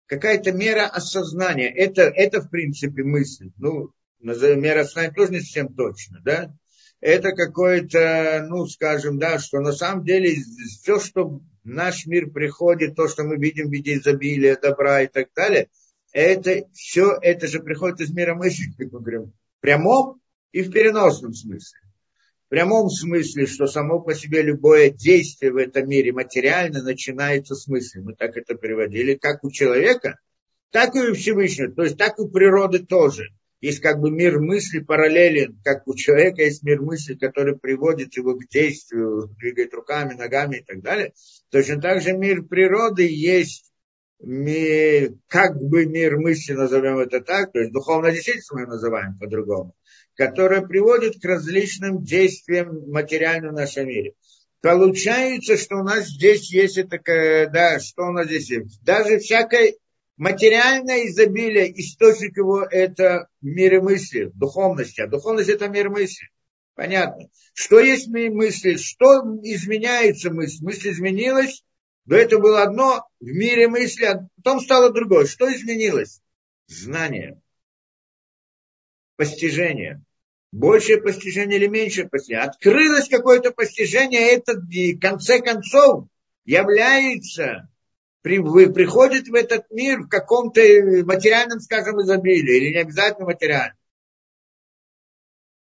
какая-то мера осознания. Это, это в принципе мысль. Ну, мера осознания тоже не совсем точно, да? Это какое-то, ну, скажем, да, что на самом деле все, что в наш мир приходит, то, что мы видим в виде изобилия, добра и так далее, это все, это же приходит из мира мысли, как мы говорим, в прямом и в переносном смысле прямом смысле, что само по себе любое действие в этом мире материально начинается с мысли. Мы так это переводили, как у человека, так и у Всевышнего, то есть так и у природы тоже. Есть как бы мир мысли параллелен, как у человека есть мир мысли, который приводит его к действию, двигает руками, ногами и так далее. Точно так же мир природы есть мир, как бы мир мысли, назовем это так, то есть духовное действительство мы называем по-другому которая приводит к различным действиям материальным в нашем мире. Получается, что у нас здесь есть такая, да, что у нас здесь есть? Даже всякое материальное изобилие, источник его это мир мысли, духовности. А духовность это мир мысли. Понятно. Что есть мир мысли? Что изменяется мысль? Мысль изменилась, до этого было одно в мире мысли, а потом стало другое. Что изменилось? Знание постижение. Большее постижение или меньшее постижение. Открылось какое-то постижение, это в конце концов является, приходит в этот мир в каком-то материальном, скажем, изобилии, или не обязательно материальном.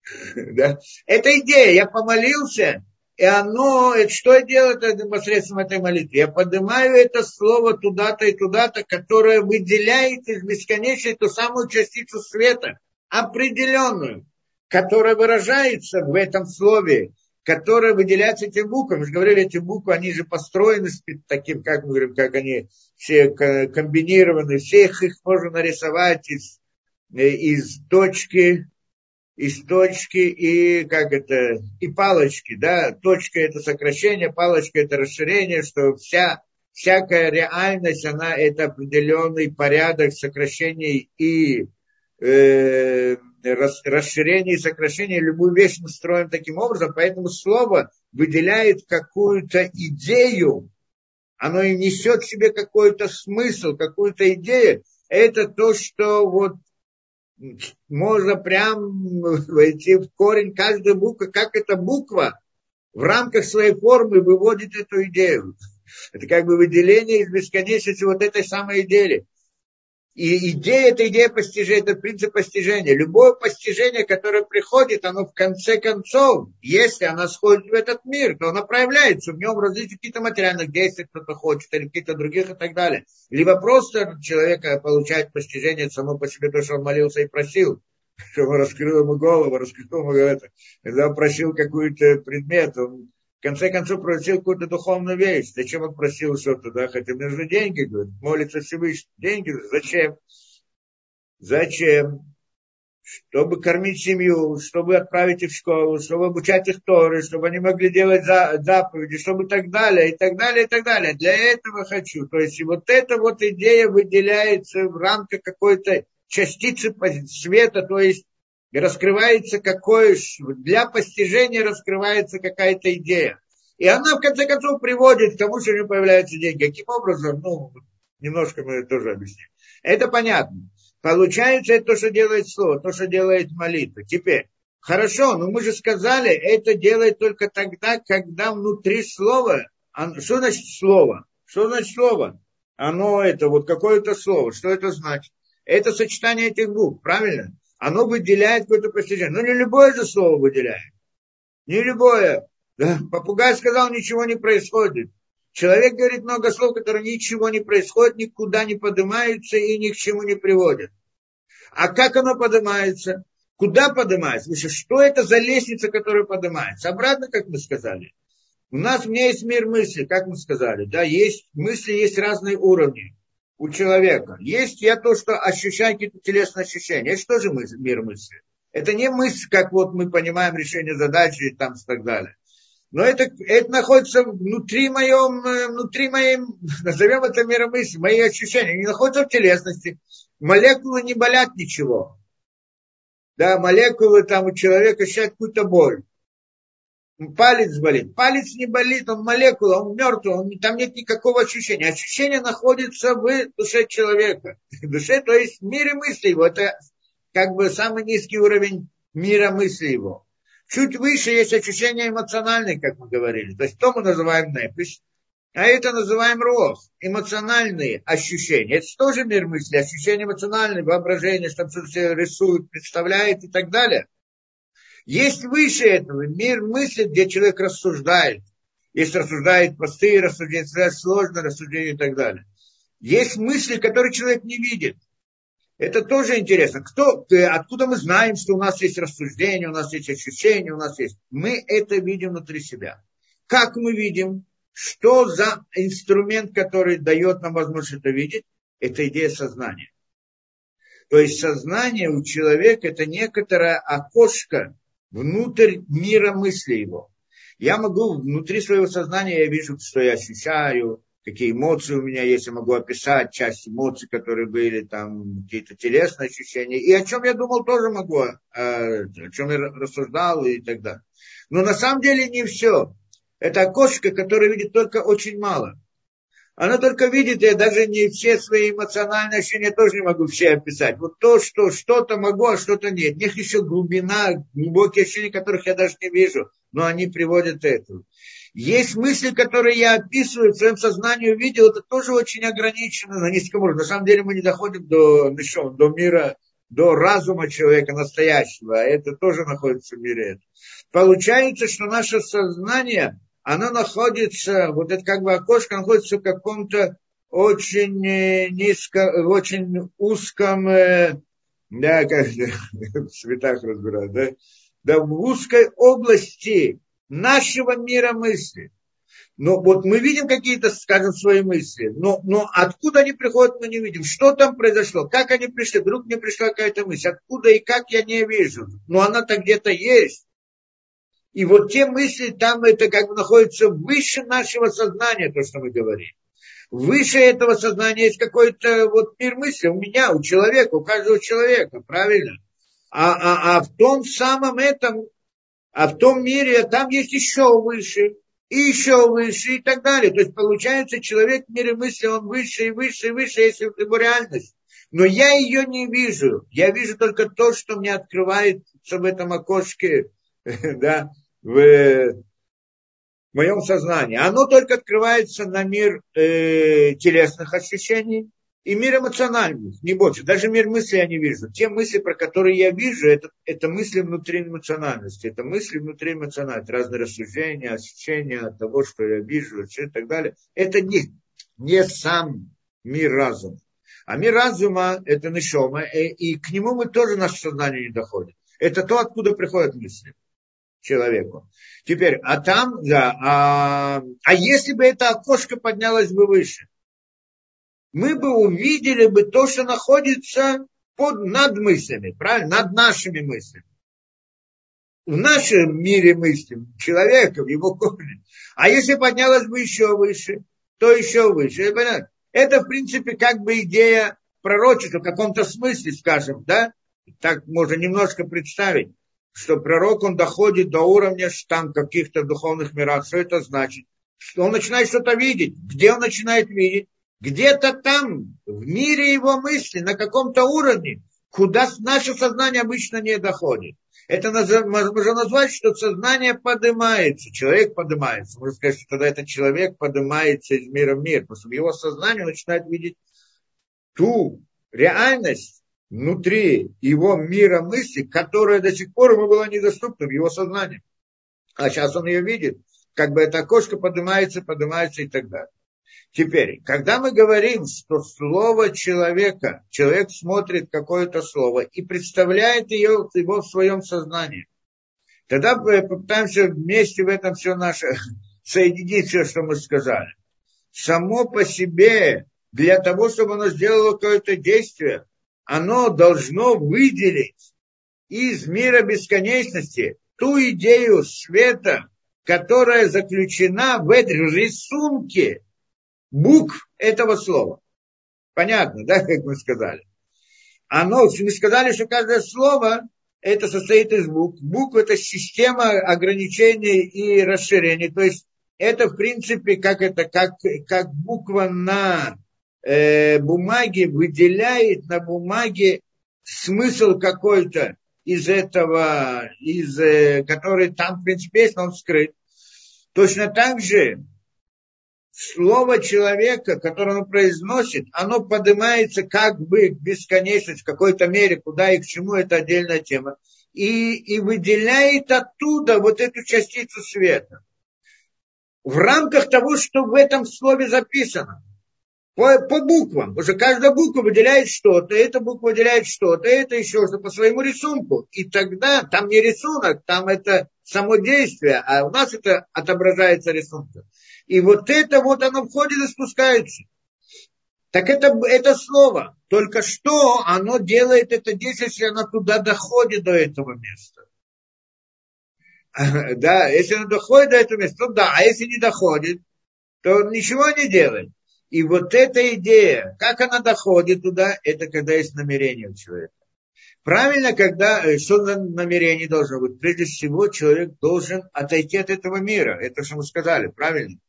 Да? Это идея. Я помолился, и оно, это, что я делаю это посредством этой молитвы? Я поднимаю это слово туда-то и туда-то, которое выделяет из бесконечной ту самую частицу света, определенную, которая выражается в этом слове, которая выделяется этим буквами. Мы же говорили, эти буквы, они же построены таким, как мы говорим, как они все комбинированы, всех их можно нарисовать из, э, из точки, из точки и как это, и палочки, да, точка это сокращение, палочка это расширение, что вся, всякая реальность, она это определенный порядок сокращений и э, расширения и сокращения. Любую вещь мы строим таким образом, поэтому слово выделяет какую-то идею, оно и несет в себе какой-то смысл, какую-то идею. Это то, что вот можно прям войти в корень каждой буквы, как эта буква в рамках своей формы выводит эту идею. Это как бы выделение из бесконечности вот этой самой идеи. И идея, это идея постижения, это принцип постижения. Любое постижение, которое приходит, оно в конце концов, если оно сходит в этот мир, то оно проявляется. В нем различные какие-то материальных действий кто-то хочет, или какие-то других и так далее. Либо просто человек получает постижение само по себе, то, что он молился и просил чтобы раскрыл ему голову, раскрыл ему это. Когда он просил какой-то предмет, он конце концов просил какую-то духовную вещь. Зачем он просил что-то, да? Хотя мне нужны деньги, говорит, молится Всевышний. Деньги, зачем? Зачем? Чтобы кормить семью, чтобы отправить их в школу, чтобы обучать их Торы, чтобы они могли делать заповеди, чтобы так далее, и так далее, и так далее. Для этого хочу. То есть вот эта вот идея выделяется в рамках какой-то частицы света, то есть раскрывается какое, для постижения раскрывается какая-то идея. И она, в конце концов, приводит к тому, что у нее появляются деньги. Каким образом? Ну, немножко мы тоже объясним. Это понятно. Получается, это то, что делает слово, то, что делает молитва. Теперь, хорошо, но мы же сказали, это делает только тогда, когда внутри слова, что значит слово? Что значит слово? Оно это, вот какое-то слово, что это значит? Это сочетание этих букв, правильно? Оно выделяет какое-то постижение. Но не любое же слово выделяет. Не любое. Да? Попугай сказал, ничего не происходит. Человек говорит много слов, которые ничего не происходит, никуда не поднимаются и ни к чему не приводят. А как оно поднимается? Куда поднимается? Что это за лестница, которая поднимается? Обратно, как мы сказали. У нас у меня есть мир мысли, как мы сказали. Да, есть мысли, есть разные уровни у человека. Есть я то, что ощущаю какие-то телесные ощущения. Это тоже мысль, мир мысли. Это не мысль, как вот мы понимаем решение задачи и там и так далее. Но это, это находится внутри моем, э, внутри моем, назовем это миром мысли, мои ощущения, не находятся в телесности. Молекулы не болят ничего. Да, молекулы там у человека ощущают какую-то боль палец болит. Палец не болит, он молекула, он мертвый, он, там нет никакого ощущения. Ощущение находится в душе человека. В душе, то есть в мире мысли его. Это как бы самый низкий уровень мира мысли его. Чуть выше есть ощущения эмоциональные, как мы говорили. То есть то мы называем непись, а это называем рох, эмоциональные ощущения. Это тоже мир мысли, ощущения эмоциональные, воображение, что все рисуют, представляет и так далее. Есть выше этого мир мысли, где человек рассуждает. Есть рассуждает простые рассуждения, сложные рассуждения и так далее. Есть мысли, которые человек не видит. Это тоже интересно. Кто, откуда мы знаем, что у нас есть рассуждение, у нас есть ощущения, у нас есть. Мы это видим внутри себя. Как мы видим? Что за инструмент, который дает нам возможность это видеть? Это идея сознания. То есть сознание у человека это некоторое окошко, внутрь мира мысли его. Я могу внутри своего сознания, я вижу, что я ощущаю, какие эмоции у меня есть, я могу описать часть эмоций, которые были, там какие-то телесные ощущения. И о чем я думал, тоже могу, о, о чем я рассуждал и так далее. Но на самом деле не все. Это окошко, которое видит только очень мало. Она только видит, я даже не все свои эмоциональные ощущения тоже не могу все описать. Вот то, что что-то могу, а что-то нет. У них еще глубина, глубокие ощущения, которых я даже не вижу, но они приводят к этому. Есть мысли, которые я описываю в своем сознании, увидел, это тоже очень ограничено на низком уровне. На самом деле мы не доходим до, еще, до мира, до разума человека настоящего, а это тоже находится в мире. Получается, что наше сознание, оно находится, вот это как бы окошко находится в каком-то очень э, низко, в очень узком, э, да, как в цветах разбирают, да, да, в узкой области нашего мира мысли. Но вот мы видим какие-то, скажем, свои мысли, но, но откуда они приходят, мы не видим. Что там произошло, как они пришли, вдруг мне пришла какая-то мысль, откуда и как я не вижу. Но она-то где-то есть. И вот те мысли там это как бы находится выше нашего сознания, то, что мы говорим. выше этого сознания есть какой-то вот мир мысли у меня, у человека, у каждого человека, правильно? А, а, а в том самом этом, а в том мире там есть еще выше, и еще выше, и так далее. То есть получается, человек в мире мысли, он выше и выше и выше, если его реальность. Но я ее не вижу. Я вижу только то, что мне открывается в этом окошке, да, в моем сознании. Оно только открывается на мир э, телесных ощущений и мир эмоциональных, не больше. Даже мир мысли я не вижу. Те мысли, про которые я вижу, это, это мысли внутри эмоциональности. Это мысли внутри эмоциональности. Разные рассуждения, ощущения от того, что я вижу и так далее. Это не, не сам мир разума. А мир разума – это нишома, и, и к нему мы тоже наше сознание не доходит. Это то, откуда приходят мысли человеку. Теперь, а там, да, а, а если бы это окошко поднялось бы выше, мы бы увидели бы то, что находится под, над мыслями, правильно, над нашими мыслями. В нашем мире мысли человека, в его корне. А если поднялось бы еще выше, то еще выше. Это, в принципе, как бы идея пророчества в каком-то смысле, скажем, да? Так можно немножко представить что пророк, он доходит до уровня там каких-то духовных миров. Что это значит? Что он начинает что-то видеть. Где он начинает видеть? Где-то там, в мире его мысли, на каком-то уровне, куда наше сознание обычно не доходит. Это можно назвать, что сознание поднимается, человек поднимается. Можно сказать, что тогда этот человек поднимается из мира в мир, потому что его сознании начинает видеть ту реальность, внутри его мира мысли, которая до сих пор ему была недоступна в его сознании. А сейчас он ее видит, как бы это окошко поднимается, поднимается и так далее. Теперь, когда мы говорим, что слово человека, человек смотрит какое-то слово и представляет ее, его в своем сознании, тогда мы попытаемся вместе в этом все наше соединить все, что мы сказали. Само по себе, для того, чтобы оно сделало какое-то действие, оно должно выделить из мира бесконечности ту идею света, которая заключена в этой рисунке букв этого слова. Понятно, да, как мы сказали? Оно, мы сказали, что каждое слово это состоит из букв. Буквы это система ограничений и расширений. То есть это, в принципе, как это, как, как буква на э, бумаге выделяет на бумаге смысл какой-то из этого, из, э, который там, в принципе, есть, но он скрыт. Точно так же слово человека, которое он произносит, оно поднимается как бы к бесконечности, в какой-то мере, куда и к чему, это отдельная тема. И, и выделяет оттуда вот эту частицу света. В рамках того, что в этом слове записано по, по буквам, потому что каждая буква выделяет что-то, эта буква выделяет что-то, это еще что по своему рисунку. И тогда там не рисунок, там это само действие, а у нас это отображается рисунком. И вот это вот оно входит и спускается. Так это, это слово. Только что оно делает это действие, если оно туда доходит до этого места. Да, если оно доходит до этого места, то да, а если не доходит, то ничего не делает. И вот эта идея, как она доходит туда, это когда есть намерение у человека. Правильно, когда, э, что намерение должно быть? Прежде всего, человек должен отойти от этого мира. Это что мы сказали, правильно?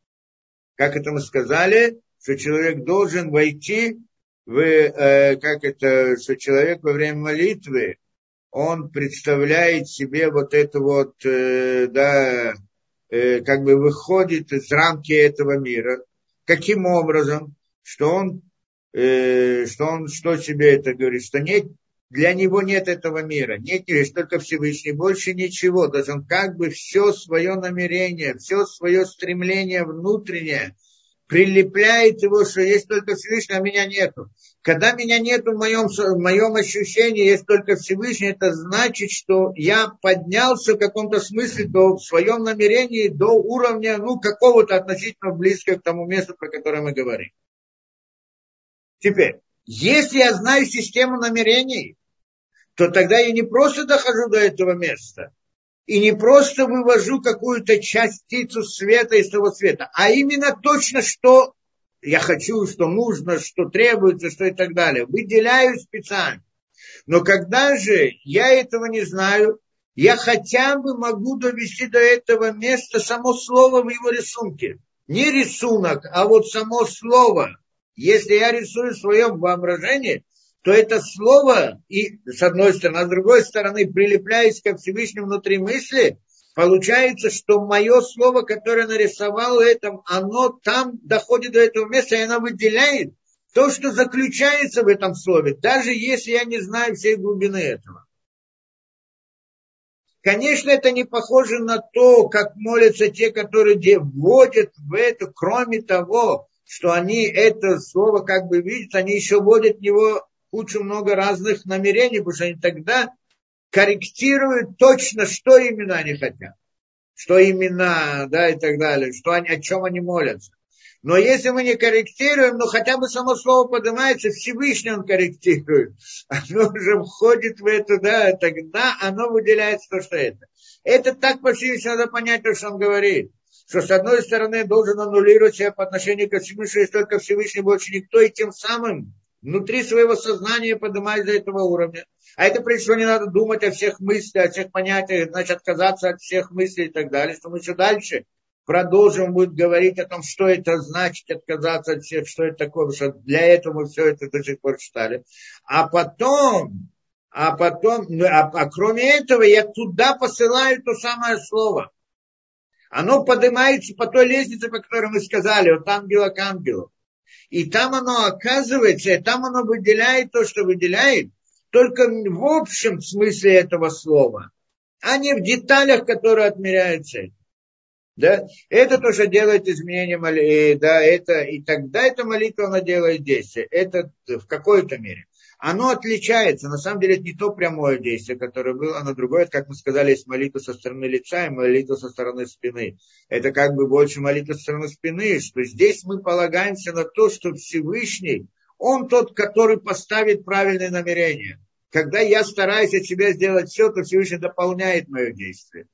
Как это мы сказали, что человек должен войти в, э, как это, что человек во время молитвы, он представляет себе вот это вот, э, да, э, как бы выходит из рамки этого мира, Каким образом? Что он, э, что он, что себе это говорит? Что нет, для него нет этого мира. Нет, есть только Всевышний, больше ничего. То есть он как бы все свое намерение, все свое стремление внутреннее прилепляет его, что есть только Всевышний, а меня нету. Когда меня нету в моем, в моем ощущении, есть только Всевышний, это значит, что я поднялся в каком-то смысле до, в своем намерении до уровня, ну, какого-то относительно близкого к тому месту, про которое мы говорим. Теперь, если я знаю систему намерений, то тогда я не просто дохожу до этого места, и не просто вывожу какую-то частицу света из того света, а именно точно, что я хочу, что нужно, что требуется, что и так далее. Выделяю специально. Но когда же я этого не знаю, я хотя бы могу довести до этого места само слово в его рисунке. Не рисунок, а вот само слово. Если я рисую в своем воображении, то это слово, и с одной стороны, а с другой стороны, прилепляясь ко Всевышнему внутри мысли, получается, что мое слово, которое нарисовал этом, оно там доходит до этого места, и оно выделяет то, что заключается в этом слове, даже если я не знаю всей глубины этого. Конечно, это не похоже на то, как молятся те, которые вводят в это, кроме того, что они это слово как бы видят, они еще вводят в него кучу много разных намерений, потому что они тогда корректируют точно, что именно они хотят, что именно, да, и так далее, что они, о чем они молятся. Но если мы не корректируем, ну хотя бы само слово поднимается, Всевышний он корректирует. Оно уже входит в это, да, тогда оно выделяется то, что это. Это так по Всевышнему надо понять то, что он говорит. Что с одной стороны должен аннулировать себя по отношению к Всевышнему, есть только Всевышний больше никто, и тем самым внутри своего сознания поднимаясь до этого уровня. А это прежде всего не надо думать о всех мыслях, о всех понятиях, значит, отказаться от всех мыслей и так далее, что мы еще дальше продолжим будет говорить о том, что это значит, отказаться от всех, что это такое, потому что для этого мы все это до сих пор читали. А потом, а потом, ну, а, а кроме этого, я туда посылаю то самое слово. Оно поднимается по той лестнице, по которой мы сказали, от ангела к ангелу. И там оно оказывается, и там оно выделяет то, что выделяет, только в общем смысле этого слова, а не в деталях, которые отмеряются. Да? Это то, что делает изменение молитвы, да, это, и тогда эта молитва, она делает действие. Это в какой-то мере. Оно отличается, на самом деле, это не то прямое действие, которое было, оно другое, как мы сказали, есть молитва со стороны лица и молитва со стороны спины. Это как бы больше молитва со стороны спины, что здесь мы полагаемся на то, что Всевышний, он тот, который поставит правильные намерения. Когда я стараюсь от себя сделать все, то Всевышний дополняет мое действие.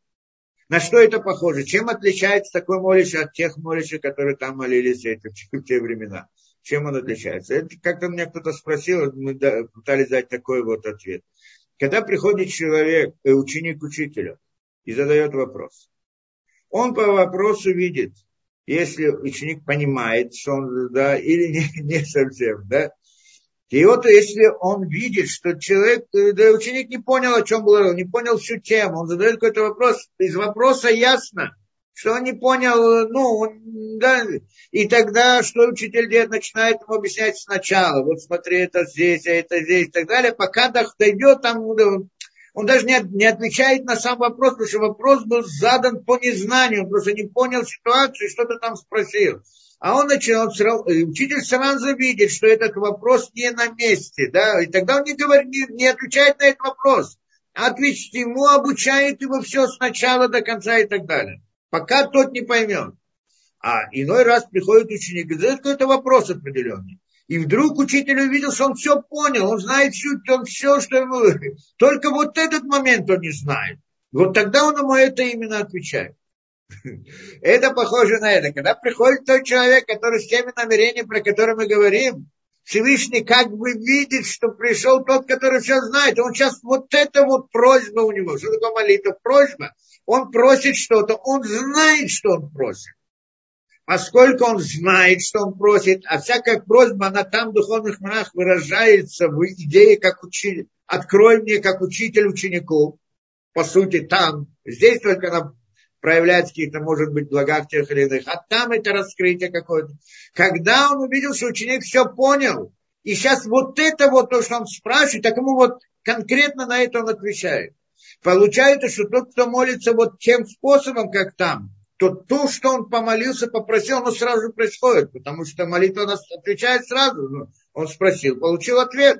На что это похоже? Чем отличается такой молящий от тех молящих, которые там молились в те времена? Чем он отличается? Это как-то меня кто-то спросил, мы пытались дать такой вот ответ. Когда приходит человек, э, ученик учителя, и задает вопрос, он по вопросу видит, если ученик понимает, что он, да, или не, не совсем, да, и вот если он видит, что человек, э, да, ученик не понял, о чем было, не понял всю тему, он задает какой-то вопрос, из вопроса ясно, что он не понял, ну, да, и тогда что учитель делает, начинает ему объяснять сначала, вот смотри, это здесь, а это здесь, и так далее, пока дойдет там, он даже не, не отвечает на сам вопрос, потому что вопрос был задан по незнанию, он просто не понял ситуацию что-то там спросил. А он начинал, учитель сразу видит, что этот вопрос не на месте, да, и тогда он не, говорит, не, не отвечает на этот вопрос, а отвечает ему, обучает его все сначала до конца и так далее, пока тот не поймет. А иной раз приходит ученик и задает какой-то вопрос определенный. И вдруг учитель увидел, что он все понял, он знает всю, он все, что ему... Только вот этот момент он не знает. Вот тогда он ему это именно отвечает. Это похоже на это. Когда приходит тот человек, который с теми намерениями, про которые мы говорим, Всевышний как бы видит, что пришел тот, который все знает. Он сейчас вот это вот просьба у него. Что такое молитва? Просьба. Он просит что-то. Он знает, что он просит. Поскольку он знает, что он просит, а всякая просьба, она там в духовных мирах выражается в идее, как учитель. Открой мне, как учитель ученику. По сути, там. Здесь только она проявлять какие-то, может быть, блага в тех или иных. А там это раскрытие какое-то. Когда он увидел, что ученик все понял, и сейчас вот это вот то, что он спрашивает, так ему вот конкретно на это он отвечает. Получается, что тот, кто молится вот тем способом, как там, то то, что он помолился, попросил, оно сразу происходит, потому что молитва нас отвечает сразу. Ну, он спросил, получил ответ.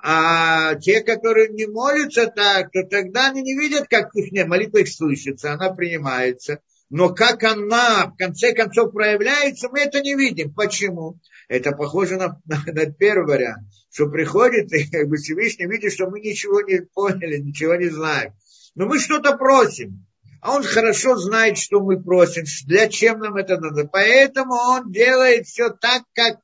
А те, которые не молятся так, то тогда они не видят, как их не, молитва их слышится, она принимается. Но как она в конце концов проявляется, мы это не видим. Почему? Это похоже на, на, на первый вариант, что приходит и как бы Всевышний видит, что мы ничего не поняли, ничего не знаем. Но мы что-то просим. А он хорошо знает, что мы просим, для чем нам это надо. Поэтому он делает все так, как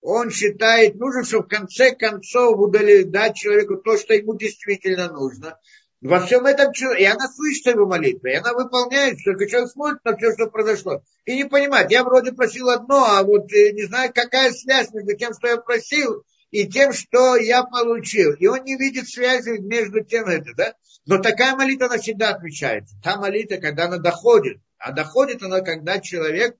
он считает нужно, чтобы в конце концов удалить, дать человеку то, что ему действительно нужно. Во всем этом и она слышит его молитвы, и она выполняет, только человек смотрит на все, что произошло. И не понимает, я вроде просил одно, а вот э, не знаю, какая связь между тем, что я просил, и тем, что я получил. И он не видит связи между тем это, да? Но такая молитва, она всегда отвечается. Та молитва, когда она доходит. А доходит она, когда человек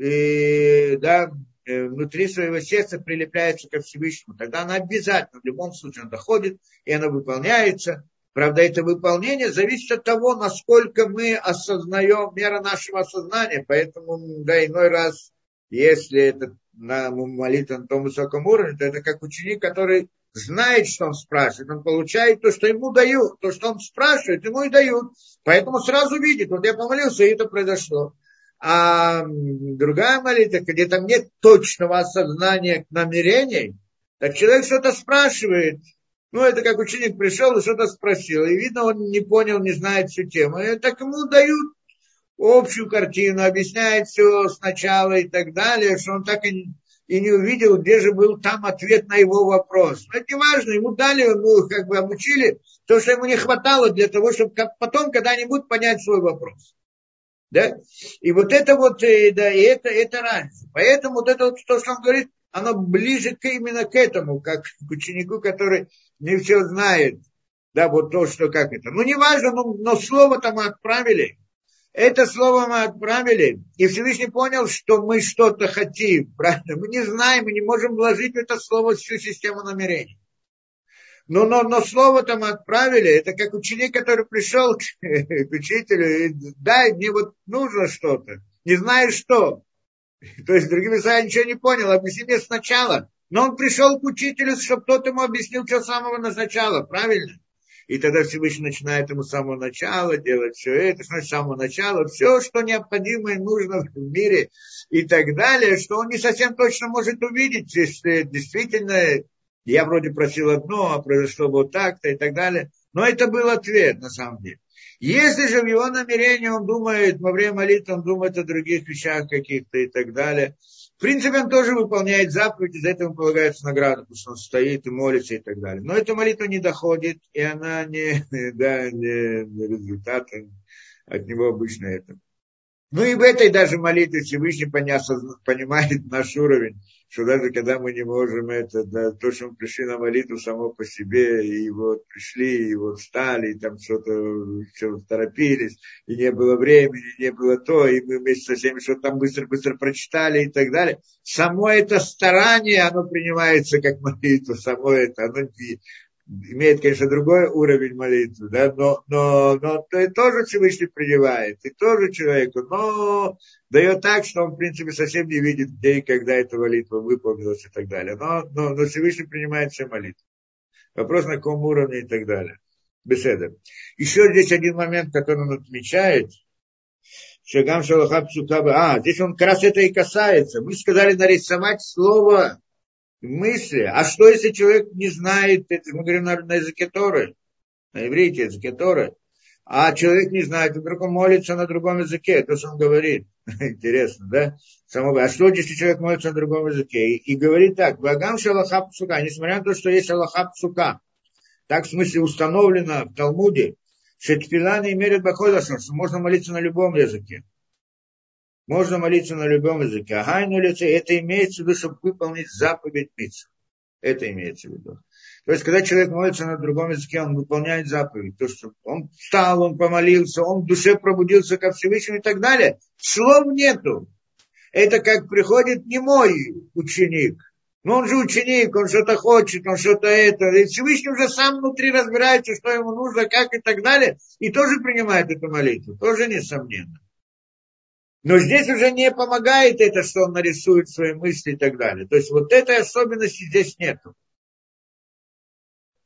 э, да, э, внутри своего сердца прилепляется ко Всевышнему. Тогда она обязательно, в любом случае, она доходит, и она выполняется. Правда, это выполнение зависит от того, насколько мы осознаем, мера нашего осознания. Поэтому, да, иной раз, если это на молитва на том высоком уровне, то это как ученик, который знает, что он спрашивает, он получает то, что ему дают, то, что он спрашивает, ему и дают. Поэтому сразу видит, вот я помолился, и это произошло. А другая молитва, где там нет точного осознания намерений, так человек что-то спрашивает, ну, это как ученик пришел и что-то спросил. И видно, он не понял, не знает всю тему. И так ему дают общую картину, объясняет все сначала и так далее, что он так и, и не увидел, где же был там ответ на его вопрос. Но это не важно, ему дали, ему как бы обучили то, что ему не хватало для того, чтобы потом когда-нибудь понять свой вопрос. Да? И вот это вот, э, да, и это, это разница. Поэтому вот это вот то, что он говорит, оно ближе к, именно к этому, как к ученику, который не все знает. Да, вот то, что как это. Ну, не важно, но, но слово-то мы отправили. Это слово мы отправили, и Всевышний понял, что мы что-то хотим, правильно? Мы не знаем, мы не можем вложить в это слово всю систему намерений. Но, но, но слово-то мы отправили, это как ученик, который пришел к, к учителю, и дай мне вот нужно что-то, не знаю что. То есть, другими словами, ничего не понял, объясни мне сначала. Но он пришел к учителю, чтобы тот ему объяснил все с самого начала, правильно? И тогда Всевышний начинает ему с самого начала делать все это, с самого начала, все, что необходимо и нужно в мире и так далее, что он не совсем точно может увидеть, если действительно я вроде просил одно, а произошло вот так-то и так далее. Но это был ответ на самом деле. Если же в его намерении он думает, во время молитвы он думает о других вещах каких-то и так далее, в принципе, он тоже выполняет заповеди, за это ему полагается награда, потому что он стоит и молится и так далее. Но эта молитва не доходит, и она не, да, не, результат, от него обычно это. Ну и в этой даже молитве Всевышний понимает наш уровень что даже когда мы не можем это, да, то, что мы пришли на молитву само по себе, и вот пришли, и вот встали, и там что-то что торопились, и не было времени, не было то, и мы вместе со всеми что-то там быстро-быстро прочитали и так далее. Само это старание, оно принимается как молитва, само это, оно имеет, конечно, другой уровень молитвы, да, но, но, но то и тоже Всевышний принимает, и тоже человеку, но дает так, что он, в принципе, совсем не видит, где и когда эта молитва выполнилась и так далее. Но, но, но Всевышний принимает все молитвы. Вопрос, на каком уровне и так далее. Беседа. Еще здесь один момент, который он отмечает, Шагам Шалахаб Сукаба. А, здесь он как раз это и касается. Мы сказали нарисовать слово мысли. А что, если человек не знает, это мы говорим на, на языке Торы, на иврите языке Торы, а человек не знает, вдруг он молится на другом языке, то, что он говорит. Интересно, да? Само, а что, если человек молится на другом языке? И, и говорит так, Багам шалахаб сука, несмотря на то, что есть аллахаб сука, так в смысле установлено в Талмуде, что тфила не имеет баходаса, что можно молиться на любом языке. Можно молиться на любом языке. Ага, ну лице, это имеется в виду, чтобы выполнить заповедь митцва. Это имеется в виду. То есть, когда человек молится на другом языке, он выполняет заповедь. То, что он встал, он помолился, он в душе пробудился ко Всевышнему и так далее. Слов нету. Это как приходит не мой ученик. Но он же ученик, он что-то хочет, он что-то это. И Всевышний уже сам внутри разбирается, что ему нужно, как и так далее. И тоже принимает эту молитву. Тоже несомненно. Но здесь уже не помогает это, что он нарисует свои мысли и так далее. То есть вот этой особенности здесь нету.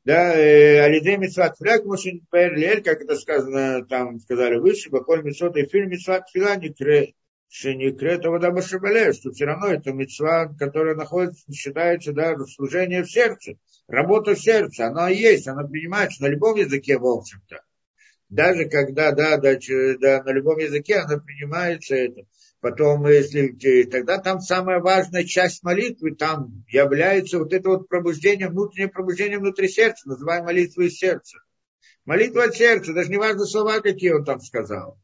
Да, э, Алидей Митсват Фляг Мушин как это сказано, там сказали выше, Бахоль Митсват и фильм Митсват Фила не кре, не крета вода Башабале, что все равно это митцва, которая находится, считается, да, служение в сердце, работа в сердце, она есть, она принимается на любом языке, в общем-то. Даже когда, да, да, да, на любом языке она принимается это. Потом, если тогда там самая важная часть молитвы, там является вот это вот пробуждение, внутреннее пробуждение внутри сердца, называем молитву из сердца. Молитва от сердца, даже не важно слова, какие он там сказал.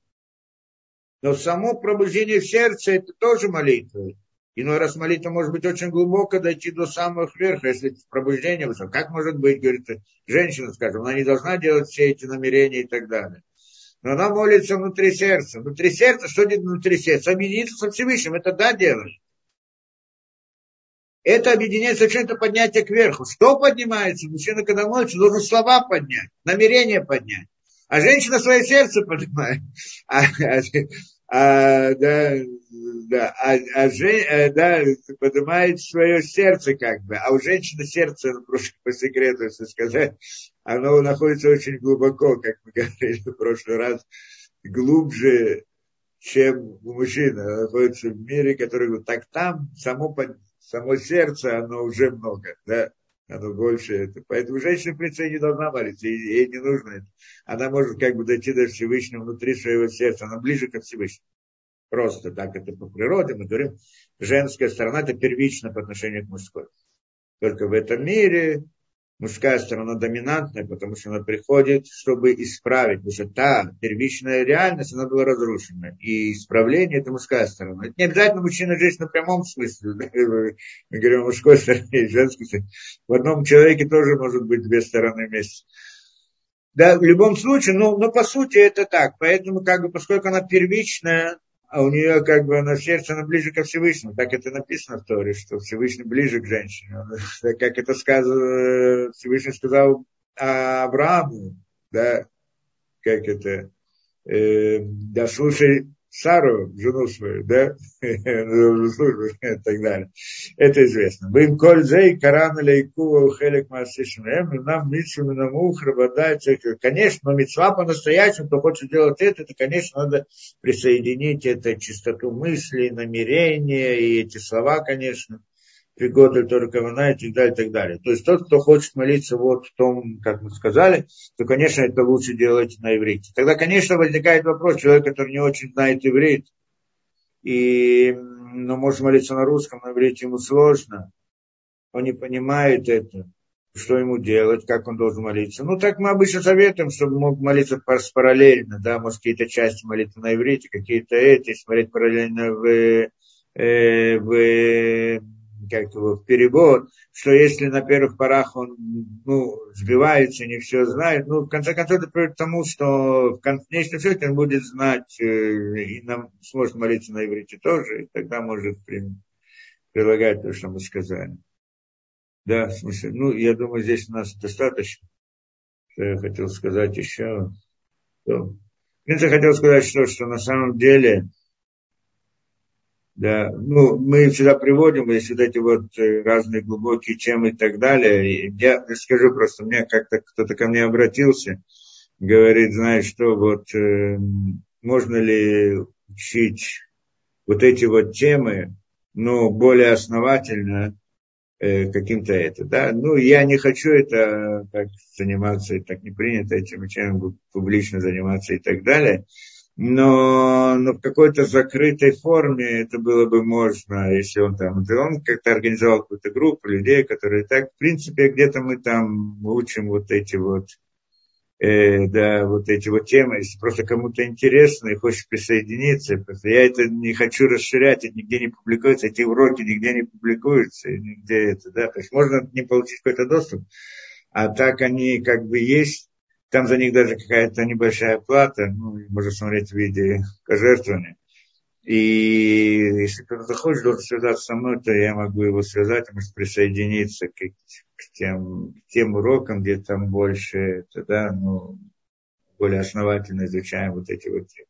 Но само пробуждение в сердце это тоже молитва. Иной раз молитва может быть очень глубоко, дойти до самых верха, если пробуждение высоко. Как может быть, говорит, женщина, скажем, она не должна делать все эти намерения и так далее. Но она молится внутри сердца. Внутри сердца, что делает внутри сердца? Объединиться со Всевышним, это да делает. Это объединяется это поднятие кверху. Что поднимается? Мужчина, когда молится, должен слова поднять, намерение поднять. А женщина свое сердце поднимает. А, а, а, да, да, а, а жен, а, да, поднимает свое сердце как бы, а у женщины сердце, ну, просто по секрету, если сказать, оно находится очень глубоко, как мы говорили в прошлый раз, глубже, чем у мужчины, оно находится в мире, который, так там само, само сердце, оно уже много, да, оно больше это. Поэтому женщина, в принципе, не должна молиться, ей, ей не нужно это. Она может как бы дойти до Всевышнего внутри своего сердца, она ближе к Всевышнему. Просто так это по природе. Мы говорим, женская сторона это первично по отношению к мужской. Только в этом мире мужская сторона доминантная, потому что она приходит, чтобы исправить, потому что та первичная реальность, она была разрушена. И исправление – это мужская сторона. Это не обязательно мужчина и женщина в прямом смысле. Мы говорим о мужской стороне и женской стороне. В одном человеке тоже может быть две стороны вместе. Да, в любом случае, ну, но по сути это так. Поэтому, как бы, поскольку она первичная, а у нее как бы на сердце, она ближе ко Всевышнему. Так это написано в Торе, что Всевышний ближе к женщине. Как это сказано, Всевышний сказал Аврааму, да, как это, э, да, слушай Сару, жену свою, да, службу и так далее. Это известно. Вы им коль зей карана лейку хелек масишмем, нам митсу намух рабадается. Конечно, но митцва по-настоящему, кто хочет делать это, то, конечно, надо присоединить это чистоту мысли, намерения и эти слова, конечно пригоды только вина и так далее, и так далее. То есть тот, кто хочет молиться вот в том, как мы сказали, то, конечно, это лучше делать на иврите. Тогда, конечно, возникает вопрос, человек, который не очень знает иврит, и ну, может молиться на русском, на иврите ему сложно, он не понимает это, что ему делать, как он должен молиться. Ну, так мы обычно советуем, чтобы мог молиться параллельно, да, может, какие-то части молиться на иврите, какие-то эти, смотреть параллельно в, э, в как его, в перевод, что если на первых порах он ну, сбивается, не все знает, ну, в конце концов, это приводит к тому, что в конечном счете он будет знать э, и нам сможет молиться на иврите тоже, и тогда может прилагать то, что мы сказали. Да, в смысле, ну, я думаю, здесь у нас достаточно. Что я хотел сказать еще. Что... Я хотел сказать, что, что на самом деле да, ну, мы сюда приводим, если вот эти вот э, разные глубокие темы и так далее. И я скажу просто, мне как-то кто-то ко мне обратился, говорит, знаешь что, вот э, можно ли учить вот эти вот темы, ну, более основательно э, каким-то это, да. Ну, я не хочу это так заниматься, так не принято этим, чем публично заниматься и так далее но, но в какой-то закрытой форме это было бы можно, если он там, он как-то организовал какую-то группу людей, которые так, в принципе, где-то мы там учим вот эти вот, э, да, вот эти вот темы, если просто кому-то интересно и хочешь присоединиться, просто я это не хочу расширять, это нигде не публикуется, эти уроки нигде не публикуются, нигде это, да, то есть можно не получить какой-то доступ, а так они как бы есть, там за них даже какая-то небольшая плата, ну, можно смотреть в виде пожертвования. И если кто-то захочет, должен связаться со мной, то я могу его связать, может присоединиться к, к, тем, к тем урокам, где там больше, это, да, ну, более основательно изучаем вот эти вот темы.